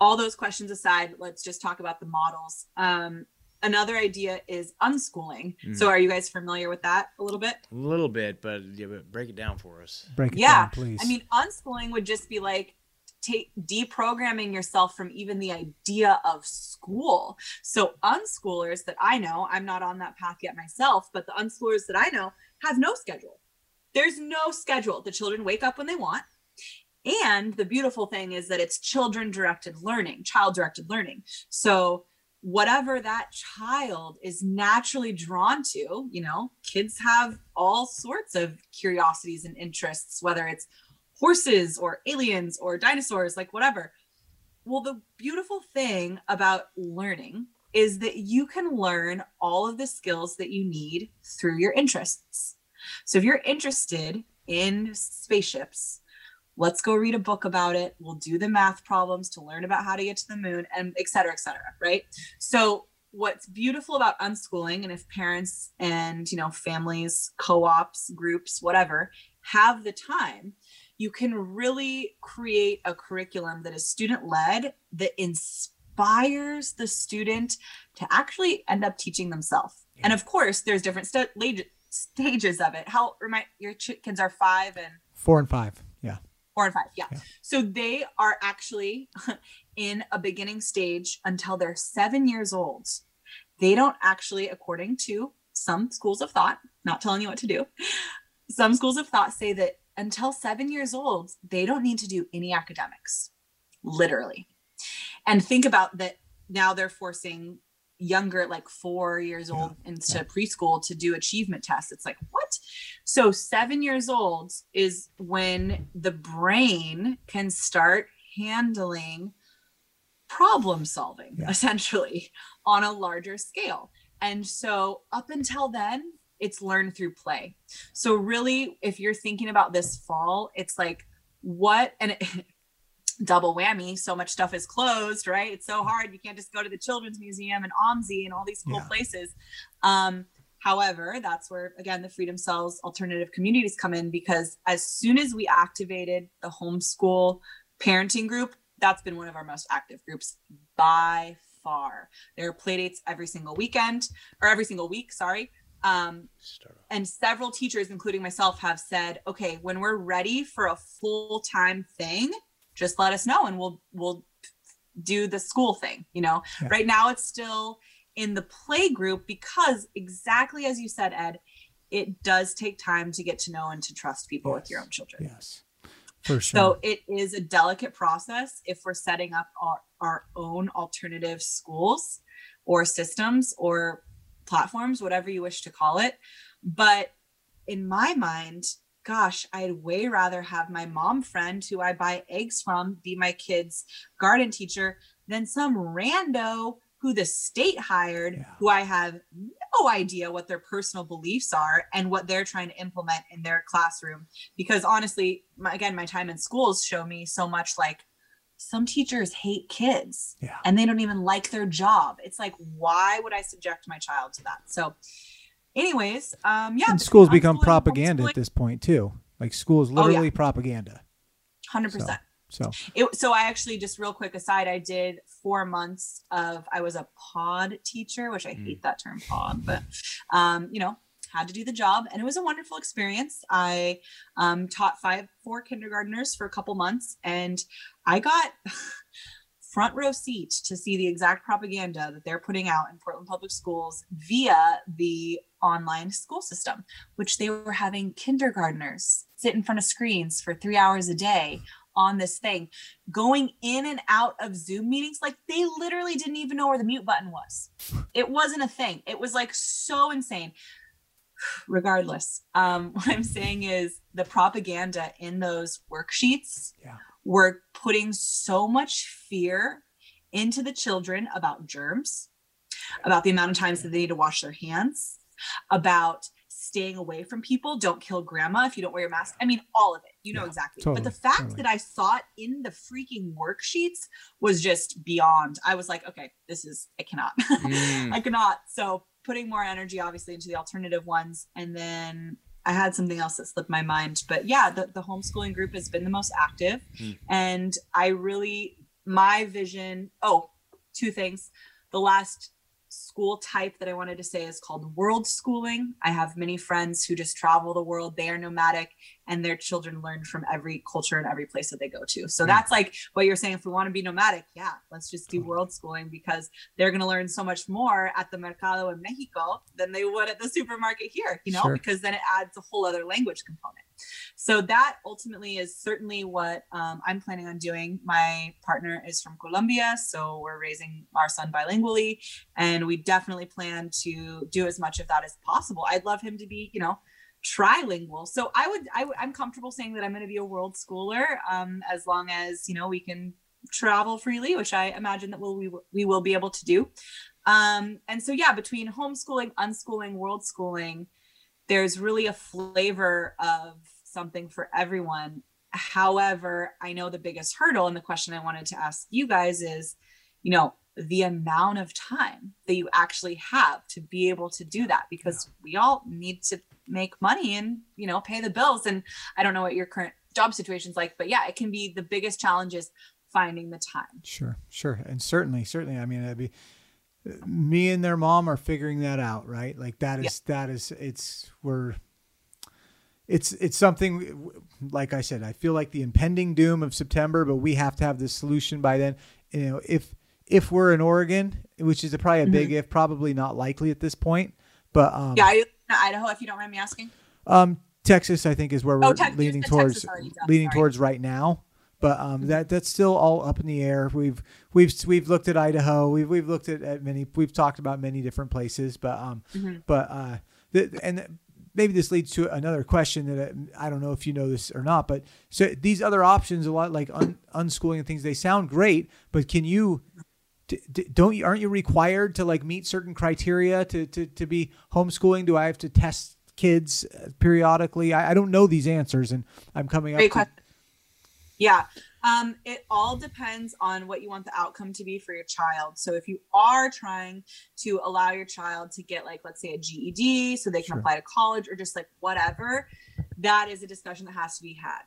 C: all those questions aside, let's just talk about the models. Um, another idea is unschooling.
A: Mhm.
C: So, are you guys familiar with that a little bit?
A: A little bit, but, yeah, but break it down for us.
B: Break it
C: Yeah,
B: down, please.
C: I mean, unschooling would just be like take deprogramming yourself from even the idea of school. So, unschoolers that I know, I'm not on that path yet myself, but the unschoolers that I know have no schedule. There's no schedule. The children wake up when they want. And the beautiful thing is that it's children directed learning, child directed learning. So whatever that child is naturally drawn to, you know, kids have all sorts of curiosities and interests, whether it's horses or aliens or dinosaurs, like whatever. Well, the beautiful thing about learning is that you can learn all of the skills that you need through your interests. So if you're interested in spaceships, let's go read a book about it. We'll do the math problems to learn about how to get to the moon and et cetera, et cetera. Right. So what's beautiful about unschooling and if parents and you know families co-ops groups whatever have the time you can really create a curriculum that is student led that inspires the student to actually end up teaching themselves yeah. and of course there's different st- stages of it how remind your kids are five and
B: four and five yeah
C: four and five yeah. yeah. so they are actually [LAUGHS] in a beginning stage until they're seven years old they don't actually according to some schools of thought not telling you what to do some schools of thought say that until seven years old they don't need to do any academics literally and think about that now they're forcing younger like four years old yeah. into yeah. preschool to do achievement tests it's like what so seven years old is when the brain can start handling problem solving yeah. essentially on a larger scale and so up until then it's learned through play so really if you're thinking about this fall it's like what and it, [LAUGHS] double whammy. So much stuff is closed, right? It's so hard. You can't just go to the Children's Museum and OMSI and all these cool yeah. places. Um, however, that's where, again, the Freedom Cells alternative communities come in because as soon as we activated the homeschool parenting group, that's been one of our most active groups by far. There are playdates every single weekend or every single week, sorry. Um, and several teachers, including myself, have said, okay, when we're ready for a full time thing, just let us know and we'll we'll do the school thing you know? Yeah. right now it's still in the play group because exactly as you said ed it does take time to get to know and to trust people yes. with your own children.
B: Yes. For sure.
C: so it is a delicate process if we're setting up our, our own alternative schools or systems or platforms whatever you wish to call it but in my mind gosh, I'd way rather have my mom friend who I buy eggs from be my kid's garden teacher than some rando who the state hired, yeah. who I have no idea what their personal beliefs are and what they're trying to implement in their classroom. Because honestly, my, again, my time in schools show me so much like some teachers hate kids yeah. and they don't even like their job. It's like, why would I subject my child to that? So, anyways, um, yeah.
B: And schools become propaganda at this point too. Like schools literally oh, yeah. propaganda.
C: Hundred percent. So, it, so I actually just real quick aside, I did four months of I was a pod teacher, which I mm. hate that term pod, but um, you know, had to do the job and it was a wonderful experience. I um, taught five four kindergartners for a couple months and I got [LAUGHS] front row seat to see the exact propaganda that they're putting out in Portland Public Schools via the online school system, which they were having kindergartners sit in front of screens for three hours a day on this thing, going in and out of Zoom meetings. Like they literally didn't even know where the mute button was. It wasn't a thing. It was like so insane. Regardless, um, [LAUGHS] what I'm saying is the propaganda in those worksheets yeah we're putting so much fear into the children about germs, about the amount of times that they need to wash their hands, about staying away from people. Don't kill grandma if you don't wear your mask. I mean, all of it. You know yeah, exactly. Totally, but the fact totally. that I saw it in the freaking worksheets was just beyond. I was like, okay, this is, I cannot. [LAUGHS] Mm. I cannot. So putting more energy, obviously, into the alternative ones. And then I had something else that slipped my mind, but yeah, the, the homeschooling group has been the most active. Mm. And I really, my vision, oh, two things. The last school type that I wanted to say is called world schooling. I have many friends who just travel the world. They are nomadic. And their children learn from every culture and every place that they go to. So that's like what you're saying. If we want to be nomadic, yeah, let's just do world schooling because they're going to learn so much more at the mercado in Mexico than they would at the supermarket here, you know,
B: Sure.
C: because then it adds a whole other language component. So that ultimately is certainly what um, I'm planning on doing. My partner is from Colombia, so we're raising our son bilingually, and we definitely plan to do as much of that as possible. I'd love him to be, you know, trilingual. So I would, I, I'm comfortable saying that I'm going to be a world schooler, um, as long as you know we can travel freely, which I imagine that we'll, we we will be able to do. Um, and so yeah, between homeschooling, unschooling, world schooling, there's really a flavor of something for everyone. However, I know the biggest hurdle, and the question I wanted to ask you guys is, you know, the amount of time that you actually have to be able to do that because we all need to make money and you know pay the bills and i don't know what your current job situation's like but yeah it can be the biggest challenge is finding the time
B: Sure, sure, and certainly, certainly. I mean, it'd be me and their mom are figuring that out, right? Like that is that is it's we're it's it's something like I said. I feel like the impending doom of September, but we have to have this solution by then. You know, if if we're in Oregon, which is probably a big if, probably not likely at this point, but um,
C: yeah are you in idaho if you don't mind me asking
B: um, Texas, I think, is where we're
C: Oh, Tex-
B: leaning towards. Leaning
C: sorry.
B: towards right now, but um, that that's still all up in the air. We've we've we've looked at Idaho. We've we've looked at, at many. We've talked about many different places, but um,
C: Mm-hmm.
B: but uh, the, and maybe this leads to another question that I, I don't know if you know this or not, but so these other options, a lot like un, unschooling and things, they sound great, but can you? D- Don't you aren't you required to like meet certain criteria to to, to be homeschooling? Do I have to test kids uh, periodically? I, I don't know these answers, and I'm coming up.
C: Great
B: to-
C: question. Yeah. Um, it all depends on what you want the outcome to be for your child. So if you are trying to allow your child to get like let's say a GED so they can
B: Sure.
C: apply to college or just like whatever, that is a discussion that has to be had.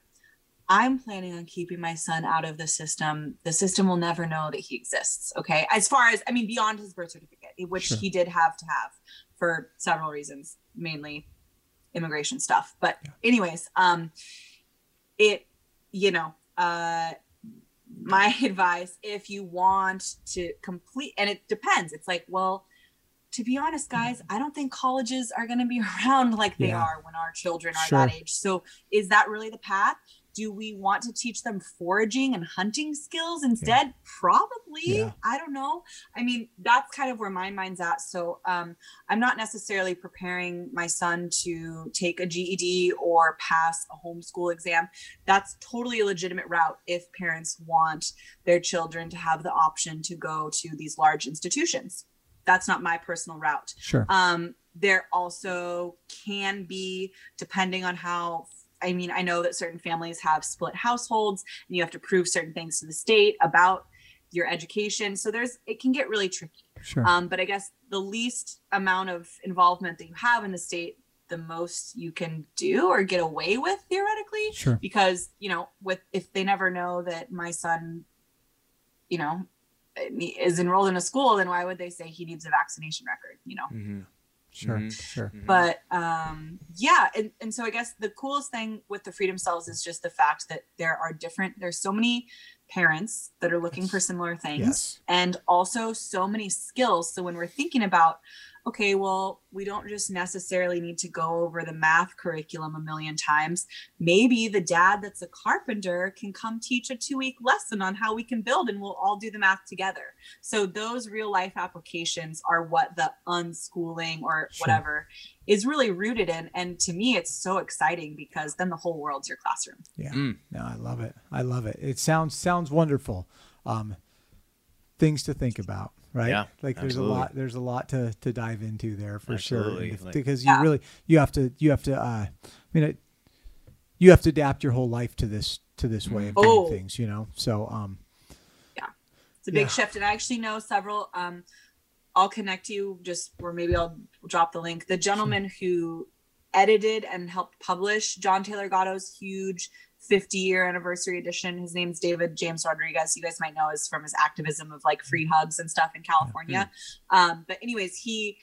C: I'm planning on keeping my son out of the system. The system will never know that he exists. Okay. As far as, I mean, beyond his birth certificate, which
B: Sure.
C: he did have to have for several reasons, mainly immigration stuff. But, anyways, um, it, you know, uh, my [LAUGHS] advice if you want to complete, and it depends, it's like, well, to be honest, guys, I don't think colleges are going to be [LAUGHS] around like they
B: Yeah.
C: are when our children are
B: Sure.
C: that age. So, is that really the path? Do we want to teach them foraging and hunting skills instead? Probably.
B: Yeah.
C: I don't know. I mean, that's kind of where my mind's at. So, um, I'm not necessarily preparing my son to take a GED or pass a homeschool exam. That's totally a legitimate route if parents want their children to have the option to go to these large institutions. That's not my personal route.
B: Sure.
C: Um, there also can be, depending on how, I mean, I know that certain families have split households and you have to prove certain things to the state about your education. So there's, it can get really tricky.
B: Sure.
C: Um, but I guess the least amount of involvement that you have in the state, the most you can do or get away with theoretically.
B: Sure.
C: Because, you know, with if they never know that my son, you know, is enrolled in a school, then why would they say he needs a vaccination record? You know,
A: Mm-hmm.
B: Sure.
A: Mhm.
B: Sure.
C: but um yeah and, and so i guess the coolest thing with the freedom cells is just the fact that there are different there's so many parents that are looking for similar things
B: Yes.
C: and also so many skills so when we're thinking about okay well we don't just necessarily need to go over the math curriculum a million times maybe the dad that's a carpenter can come teach a two week lesson on how we can build and we'll all do the math together so those real life applications are what the unschooling or
B: Sure.
C: whatever is really rooted in and to me it's so exciting because then the whole world's your classroom
B: Yeah.
A: Mm.
B: No, I love it. I love it. It sounds sounds wonderful. Um, things to think about, right?
A: Yeah,
B: like there's
A: absolutely.
B: a lot. There's a lot to to dive into there for
A: Absolutely.
B: sure. If-
A: Like-
B: because you
C: Yeah.
B: really you have to you have to. Uh, I mean, it, you have to adapt your whole life to this to this way of doing
C: Oh.
B: things. You know. So um, yeah.
C: it's a big
B: Yeah.
C: shift and i actually know several um i'll connect you just or maybe i'll drop the link the gentleman who edited and helped publish john taylor gatto's huge 50 year anniversary edition his name's david james rodriguez you guys might know is from his activism of like free hugs and stuff in california um but anyways he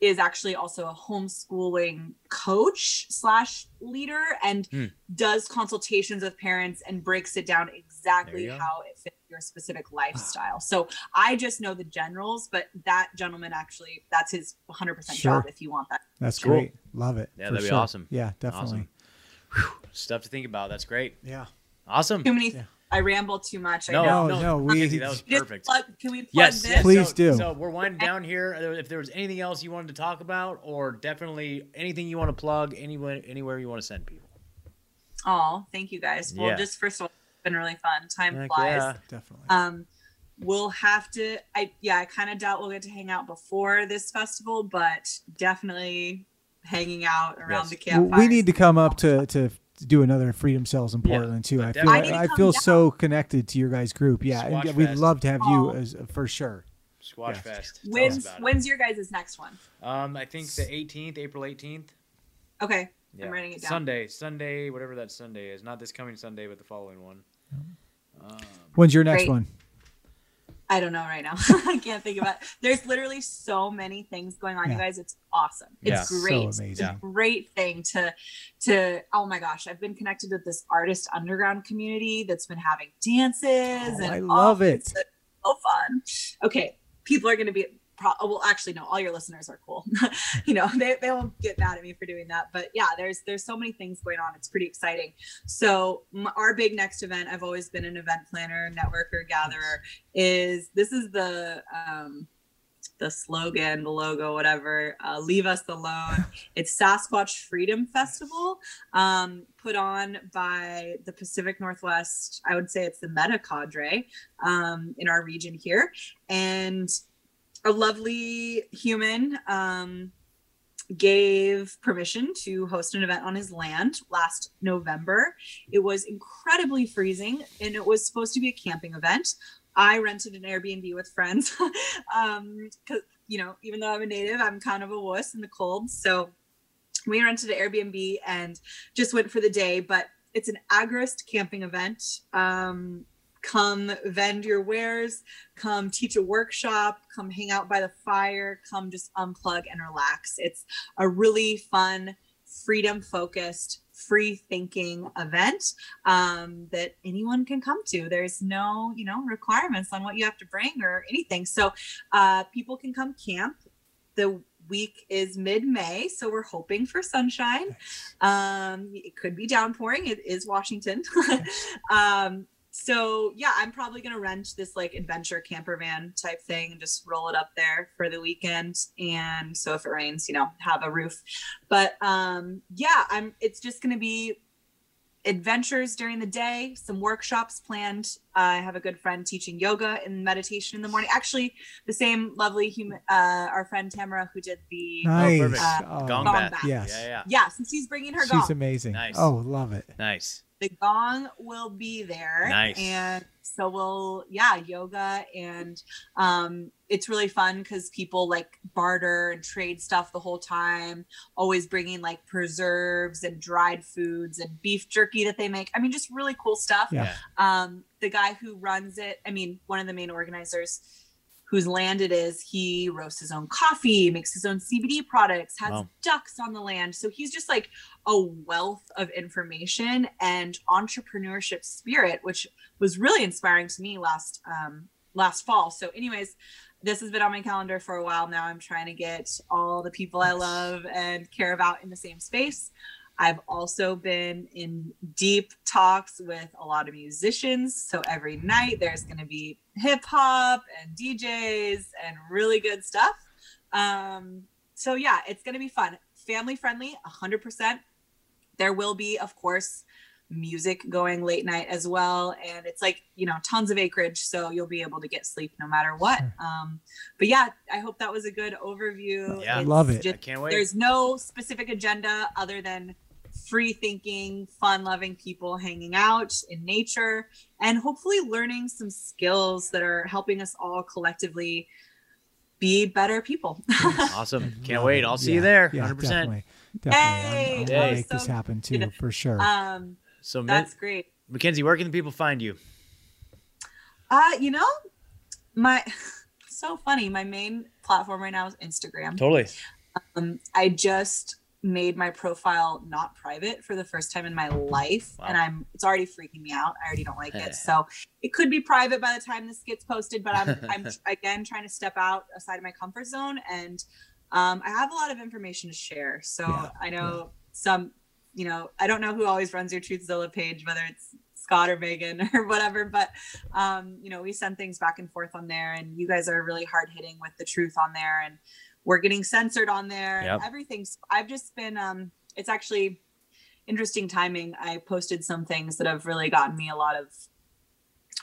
C: is actually also a homeschooling coach slash leader and
A: Hmm.
C: does consultations with parents and breaks it down exactly how it fits your specific lifestyle. So I just know the generals, but that gentleman actually that's his 100%
B: Sure.
C: job if you want that.
B: That's
A: Cool.
B: great. Love it.
A: Yeah,
B: for
A: that'd be
B: sure.
A: awesome.
B: Yeah, definitely.
A: Awesome. Whew, stuff to think about. That's great.
B: Yeah.
A: Awesome.
C: Too many
B: Yeah.
C: I ramble too much.
A: No,
C: I know.
B: No,
A: no,
B: no, we-
A: that was perfect.
C: plug- can we plug
A: Yes,
C: this?
A: yes.
B: Please
A: so,
B: do.
A: So we're winding down here. If there was anything else you wanted to talk about, or definitely anything you want to plug, anywhere, anywhere you want to send people.
C: Oh, thank you guys. Well,
A: Yeah.
C: just first of all, it's been really fun. Time
A: Heck
C: flies.
A: yeah.
B: Definitely.
C: Um, we'll have to. I yeah, I kind of doubt we'll get to hang out before this festival, but definitely hanging out around
A: Yes.
C: the
B: Well,
C: campfire.
B: we need to come up to to do another freedom cells in
A: Yeah,
B: Portland too. I feel
C: I
B: I feel
C: down.
B: so connected to your guys' group. Yeah, and we'd
A: Fest.
B: love to have you
C: Aw.
B: as for sure.
A: Squash
B: Yes.
A: Fest. Tell us
C: When's
A: it.
C: when's your guys' next one?
A: Um, I think the 18th, April 18th.
C: Okay,
A: Yeah.
C: I'm writing it down.
A: Sunday, Sunday, whatever that Sunday is. Not this coming Sunday, but the following one. Um,
B: When's your next
C: Great.
B: one?
C: I don't know right now. [LAUGHS] I can't think about. It. There's literally so many things going on, you guys. It's awesome.
A: Yeah.
C: It's
A: So
C: great.
B: amazing.
C: It's a great thing to to. Oh my gosh, I've been connected with this artist underground community that's been having dances.
B: Oh,
C: and
B: I love it.
C: it's So fun. Okay, people are going to be. Pro- oh, well, actually, no. All your listeners are cool. [LAUGHS] you know, they, they won't get mad at me for doing that. But yeah, there's there's so many things going on. It's pretty exciting. So m- our big next event, I've always been an event planner, networker, gatherer. Is this is the um, the slogan, the logo, whatever. Uh, Leave us alone. It's Sasquatch Freedom Festival, um, put on by the Pacific Northwest. I would say it's the Meta Cadre um, in our region here, and a lovely human um, gave permission to host an event on his land last November. It was incredibly freezing and it was supposed to be a camping event. I rented an Airbnb with friends [LAUGHS] um cuz you know, even though I'm a native, I'm kind of a wuss in the cold. So we rented an Airbnb and just went for the day, but it's an agorist camping event. Um come vend your wares, come teach a workshop, come hang out by the fire, come just unplug and relax. It's a really fun, freedom focused, free thinking event um, that anyone can come to. There's no, you know, requirements on what you have to bring or anything. So uh, people can come camp. The week is mid-May, so we're hoping for sunshine. Um, it could be downpouring. It is Washington. [LAUGHS] um, so yeah, I'm probably gonna rent this like adventure camper van type thing and just roll it up there for the weekend. And so if it rains, you know, have a roof. But um yeah, I'm it's just gonna be adventures during the day, some workshops planned. I have a good friend teaching yoga and meditation in the morning. Actually, the same lovely human uh our friend Tamara who did the
B: Nice.
A: perfect.
B: Oh,
A: Gong
C: Gong
A: Bat.
C: Bat.
B: Yes.
A: Yeah, yeah.
C: yeah, since he's bringing her
B: She's
C: gong.
B: amazing.
A: Nice.
B: Oh, love it.
A: Nice.
C: The gong will be there
A: Nice.
C: and so we'll yeah yoga and um it's really fun because people like barter and trade stuff the whole time always bringing like preserves and dried foods and beef jerky that they make i mean just really cool stuff
B: Yeah.
A: Yeah.
C: um the guy who runs it i mean one of the main organizers whose land it is he roasts his own coffee makes his own cbd products has
A: Wow.
C: ducks on the land. So he's just like a wealth of information and entrepreneurship spirit which was really inspiring to me last um last fall. So anyways this has been on my calendar for a while now. I'm trying to get all the people i love and care about in the same space I've also been in deep talks with a lot of musicians. So every night there's going to be hip hop and DJs and really good stuff. Um, so yeah, it's going to be fun. Family friendly, 100%. There will be, of course, music going late night as well. And it's like, you know, tons of acreage. So you'll be able to get sleep no matter what.
B: Sure.
C: Um, but yeah, I hope that was a good overview.
A: Yeah.
C: It's
B: Love it.
A: I can't wait.
C: there's no specific agenda other than free thinking, fun loving people hanging out in nature and hopefully learning some skills that are helping us all collectively be better people. [LAUGHS]
A: awesome. [LAUGHS] Can't wait. I'll see
B: Yeah.
A: you there.
B: Yeah,
A: 100%.
B: definitely. Definitely.
C: Hey,
B: I'm, I'm
A: that
B: gonna make this happen too,
C: good. [LAUGHS]
B: for sure.
C: um,
A: So, Min-
C: that's great.
A: Mackenzie, where can the people find you?
C: Uh, you know, my so funny. My main platform right now is Instagram.
A: Totally.
C: Um, I just made my profile not private for the first time in my life
A: Wow.
C: and i'm it's already freaking me out. I already don't like it. [LAUGHS] So it could be private by the time this gets posted but i'm i'm [LAUGHS] again trying to step out aside of my comfort zone and um, i have a lot of information to share. So
B: Yeah,
C: i know some you know i don't know who always runs your Truezilla page whether it's scott or megan [LAUGHS] or whatever but um, you know we send things back and forth on there and you guys are really hard hitting with the truth on there and we're getting censored on there
A: Yep.
C: everything's i've just been um it's actually interesting timing i posted some things that have really gotten me a lot of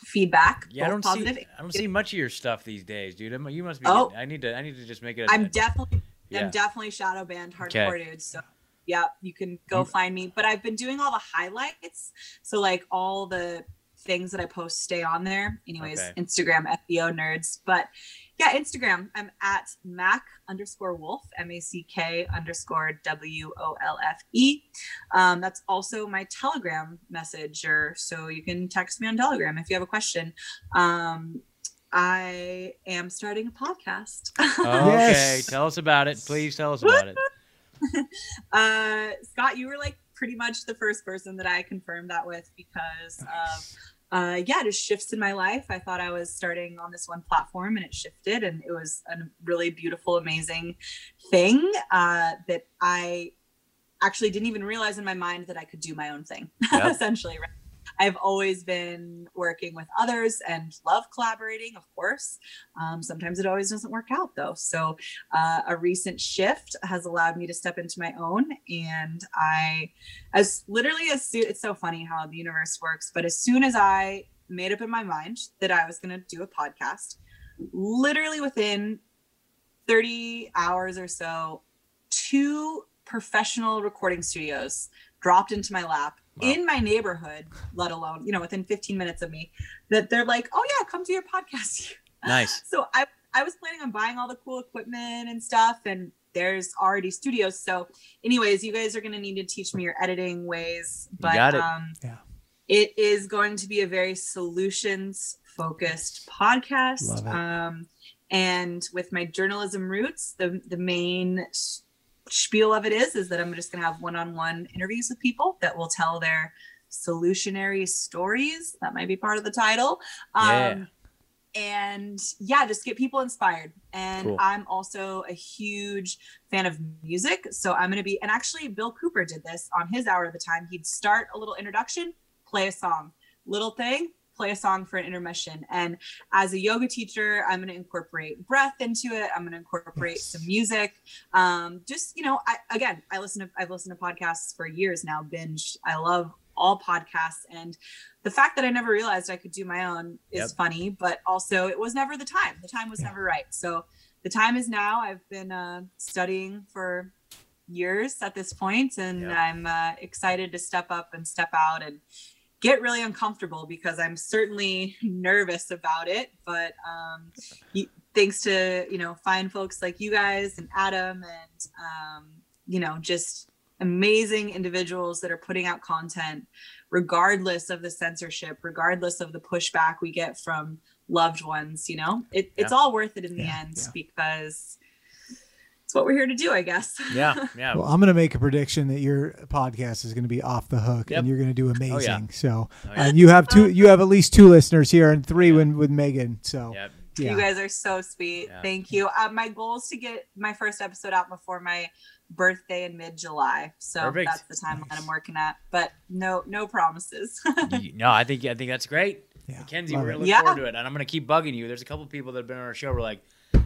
C: feedback
A: Yeah, I don't see. I don't see much of your stuff these days, dude. I'm- You must be.
C: Oh.
A: I need to. I need to just make it.
C: i'm definitely
A: yeah.
C: i'm definitely shadow banned hardcore
A: Okay.
C: dude so yeah you can go find me but i've been doing all the highlights so like all the things that i post stay on there anyways
A: Okay.
C: instagram fbo nerds but yeah instagram i'm at mac underscore wolf m-a-c-k underscore w-o-l-f-e um, that's also my telegram messenger so you can text me on telegram if you have a question um, i am starting a podcast
A: okay, [LAUGHS] tell us about it, please. Tell us about it. [LAUGHS]
C: uh, Scott, you were like pretty much the first person that I confirmed that with because of uh, yeah, just shifts in my life. I thought I was starting on this one platform and it shifted, and it was a really beautiful, amazing thing uh, that I actually didn't even realize in my mind that I could do my own thing. [LAUGHS]
A: Yep.
C: essentially, right? I've always been working with others and love collaborating, of course. Um, sometimes it always doesn't work out though. So uh, a recent shift has allowed me to step into my own and i as literally as soon it's so funny how the universe works but as soon as i made up in my mind that i was going to do a podcast literally within 30 hours or so two professional recording studios dropped into my lap
A: Wow.
C: in my neighborhood let alone you know within 15 minutes of me that they're like oh yeah come to your podcast
A: Nice. [LAUGHS]
C: so I I was planning on buying all the cool equipment and stuff, and there's already studios. So, anyways, you guys are gonna need to teach me your editing ways. But
A: got it.
C: um
B: Yeah.
C: it is going to be a very solutions focused podcast.
B: Love it.
C: Um and with my journalism roots, the the main s- spiel of it is is that I'm just gonna have one-on-one interviews with people that will tell their solutionary stories. That might be part of the title. Um, and yeah, just get people inspired. And
A: Cool.
C: I'm also a huge fan of music. So I'm going to be, and actually, Bill Cooper did this on his hour of the time. He'd start a little introduction, play a song, little thing, play a song for an intermission. And as a yoga teacher, I'm going to incorporate breath into it. I'm going to incorporate
B: Yes.
C: some music. Um, just, you know, I, again, I listen to, I've listened to podcasts for years now, binge. I love all podcasts. And the fact that I never realized I could do my own is
A: Yep.
C: funny, but also it was never the time. The time was
B: Yeah.
C: never right. So the time is now. I've been uh, studying for years at this point, and
A: Yep.
C: I'm uh, excited to step up and step out and get really uncomfortable because I'm certainly [LAUGHS] nervous about it. But um, thanks to you know fine folks like you guys and Adam and um, you know just amazing individuals that are putting out content regardless of the censorship regardless of the pushback we get from loved ones you know it, it's
A: Yeah.
C: all worth it in the
B: Yeah,
C: end
B: yeah.
C: because it's what we're here to do i guess [LAUGHS]
A: Yeah, yeah.
B: Well, I'm going to make a prediction that your podcast is going to be off the hook,
A: Yep.
B: and you're going to do amazing. So,
A: Oh, yeah.
B: and you have two, you have at least two listeners here, and three when with Megan. So,
A: Yep.
B: yeah,
C: You guys are so sweet.
A: Yeah.
C: Thank you. Uh, my goal is to get my first episode out before my birthday in mid July. So
A: Perfect.
C: that's the timeline
B: Nice.
C: I'm working at. But no, no promises. [LAUGHS]
A: No, I think I think that's great.
B: yeah,
A: Mackenzie,
B: love
A: we're
B: it.
A: gonna look
C: Yeah.
A: forward to it, and I'm gonna keep bugging you. There's a couple people that have been on our show. We're like,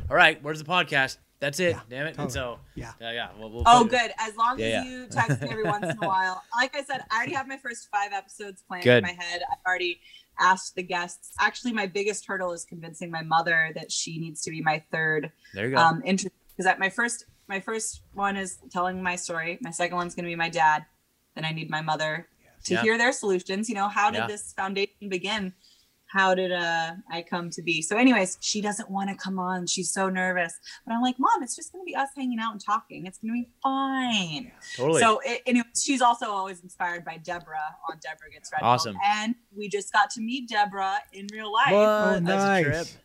A: all right, where's the podcast? That's it.
B: Yeah,
A: Damn it. And so
B: Yeah.
A: yeah, yeah. We'll, we'll
C: oh,
A: put-
C: good. As long
A: Yeah,
C: as
A: yeah.
C: you text me every once in a while. [LAUGHS] Like I said, I already have my first five episodes planned
A: Good.
C: in my head. I've already asked the guests. Actually, my biggest hurdle is convincing my mother that she needs to be my third
A: There you go.
C: um interest because my first my first one is telling my story my second one's going to be my dad then i need my mother to
A: Yeah.
C: hear their solutions you know how did
A: Yeah.
C: this foundation begin how did uh i come to be so anyways she doesn't want to come on she's so nervous but i'm like mom it's just going to be us hanging out and talking it's going to be fine
A: totally.
C: so it, anyway, she's also always inspired by deborah on deborah gets red Pill.
A: Awesome.
C: and we just got to meet deborah in real life
A: what?
B: Oh,
A: That's a trip.
B: nice.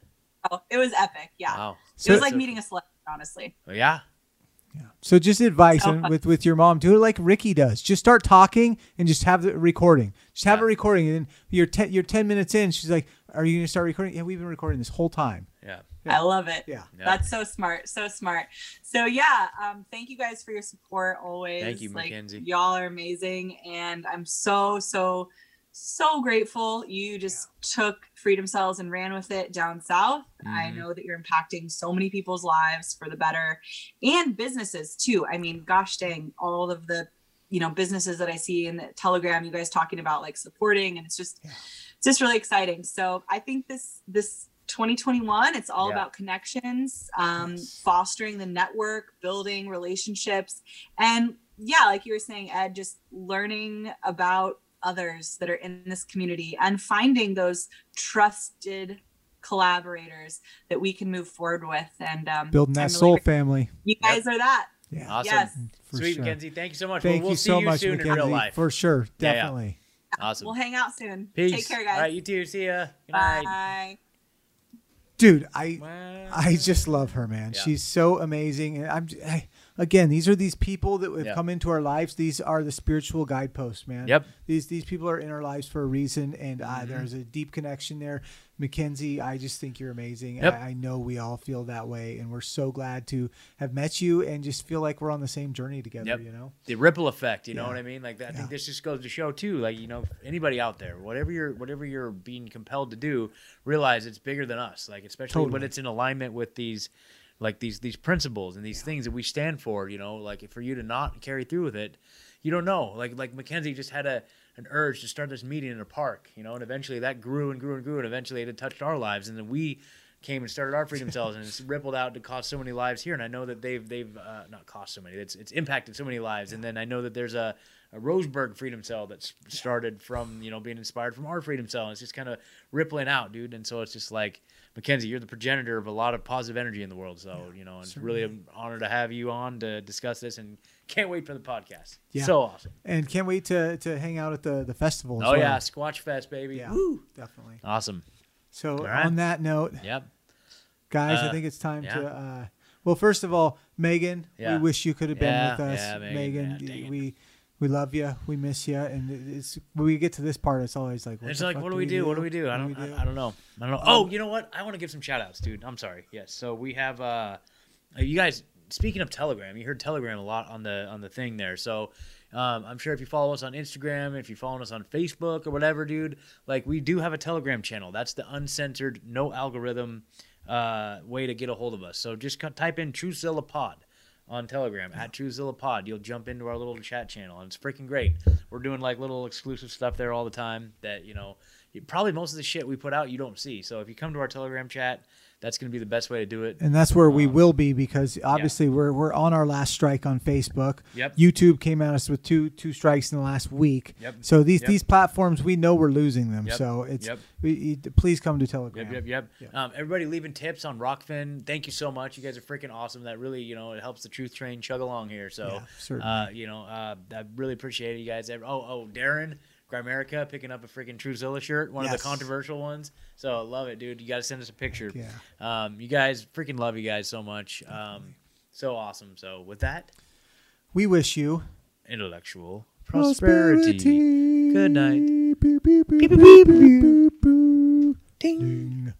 C: Oh, it was epic yeah
A: Wow.
C: it was like
A: So
C: meeting
A: cool.
C: a celebrity honestly
A: Oh, yeah.
B: Yeah. So just advice
C: So
B: on- with with your mom. Do it like Ricky does. Just start talking and just have the recording. Just have
A: Yeah.
B: a recording, and then you're ten, you're ten minutes in. She's like, "Are you gonna start recording?" Yeah, we've been recording this whole time.
A: Yeah.
B: Yeah.
C: I love it.
B: Yeah.
A: Yeah.
C: That's so smart. So smart. So yeah, um, thank you guys for your support always.
A: Thank you,
C: like,
A: Mackenzie.
C: Y'all are amazing. And I'm so, so, so grateful you just took Freedom Cells and ran with it down south. I
A: Mhm.
C: know that you're impacting so many people's lives for the better and businesses too. I mean, gosh dang, all of the you know businesses that I see in the telegram, you guys talking about like supporting, and it's just
B: Yeah.
C: it's just really exciting. So I think this this 2021, it's all
A: Yeah.
C: about connections, um,
B: Yes.
C: fostering the network, building relationships, and yeah, like you were saying, Ed, just learning about others that are in this community and finding those trusted collaborators that we can move forward with. And um,
B: Building that
C: really
B: soul
C: grateful
B: family.
C: You guys are that.
B: Yeah.
A: Awesome.
C: Yes.
B: For
A: Sweet,
B: sure.
A: Mackenzie. Thank you so much.
B: Thank
A: we'll, we'll
B: you
A: see
B: so
A: you
B: much,
A: soon
B: Mackenzie.
A: in real life.
B: For sure.
A: Yeah, yeah.
B: Definitely.
A: Awesome.
C: We'll hang out soon.
A: Peace.
C: Take care, guys.
A: All right, you too. See ya. Good night.
C: Bye.
B: Dude, I
A: Bye.
B: I just love her, man.
A: Yeah.
B: She's so amazing, and I'm I, again. These are these people that have
A: Yeah.
B: come into our lives. These are the spiritual guideposts, man.
A: Yep.
B: These these people are in our lives for a reason, and uh,
A: Mhm.
B: there's a deep connection there. Mackenzie, I just think you're amazing.
A: Yep.
B: I, I know we all feel that way, and we're so glad to have met you and just feel like we're on the same journey together.
A: Yep.
B: You know.
A: the ripple effect you know what i mean like that, i
B: Yeah.
A: think this just goes to show too like you know anybody out there whatever you're whatever you're being compelled to do realize it's bigger than us like especially when it's in alignment with these like these these principles and these things that we stand for you know like for you to not carry through with it you don't know. Like like mackenzie just had a an urge to start this meeting in a park you know and eventually that grew and grew and grew and eventually it had touched our lives and then we came and started our freedom cells and it's [LAUGHS] rippled out to cost so many lives here and i know that they've they've uh, not cost so many it's it's impacted so many lives and then i know that there's a, a roseburg freedom cell that started from you know being inspired from our freedom cell and it's just kind of rippling out dude and so it's just like mackenzie you're the progenitor of a lot of positive energy in the world so you know it's really an honor to have you on to discuss this and can't wait for the podcast
B: Yeah.
A: so awesome
B: And can't wait to to hang out at the the festival. as
A: oh
B: well.
A: yeah squatch fest baby
B: Yeah.
A: Woo.
B: Definitely.
A: awesome
B: So
A: right.
B: on that note,
A: yep
B: guys,
A: Uh,
B: I think it's time
A: yeah.
B: to. Uh, well, first of all, Megan,
A: Yeah.
B: we wish you could have been
A: Yeah,
B: with us.
A: yeah, Megan,
B: Megan,
A: yeah,
B: we we love you, we miss you, and it's when we get to this part, it's always like, what
A: it's like, what do we do? What do we do? I don't,
B: do
A: I, I don't know. I don't know. Oh, you know what? I want to give some shout outs, dude. I'm sorry. Yes. So we have, uh, you guys, speaking of Telegram, you heard Telegram a lot on the, on the thing there. So, um, I'm sure if you follow us on Instagram, if you follow us on Facebook or whatever, dude, like we do have a Telegram channel. That's the uncensored, no algorithm, uh, way to get a hold of us. So just type in Truezilla Pod on Telegram at Truezilla Pod. You'll jump into our little chat channel, and it's freaking great. We're doing like little exclusive stuff there all the time that you know. Probably most of the shit we put out you don't see. So if you come to our Telegram chat, that's going to be the best way to do it.
B: And that's where we
A: Um,
B: will be because obviously we're we're on our last strike on Facebook.
A: Yep.
B: YouTube came at us with two two strikes in the last week.
A: Yep.
B: So these
A: Yep.
B: these platforms we know we're losing them.
A: Yep.
B: So it's
A: Yep.
B: we, please come to Telegram.
A: Yep, yep, yep.
B: Yeah.
A: Um, everybody leaving tips on Rokfin. Thank you so much. You guys are freaking awesome. That really, you know, it helps the truth train chug along here. So,
B: Yeah,
A: uh, you know, uh, I really appreciate it, you guys. Oh, oh, Darren Grimerica picking up a freaking Truezilla shirt, one of the controversial ones. So, I love it, dude. You got to send us a picture.
B: Yeah.
A: Um, you guys freaking love you guys so much. Um, so awesome. So, with that,
B: We wish you
A: intellectual prosperity. Good night.
B: Beep, beep, beep.
A: Ding.
B: Ding.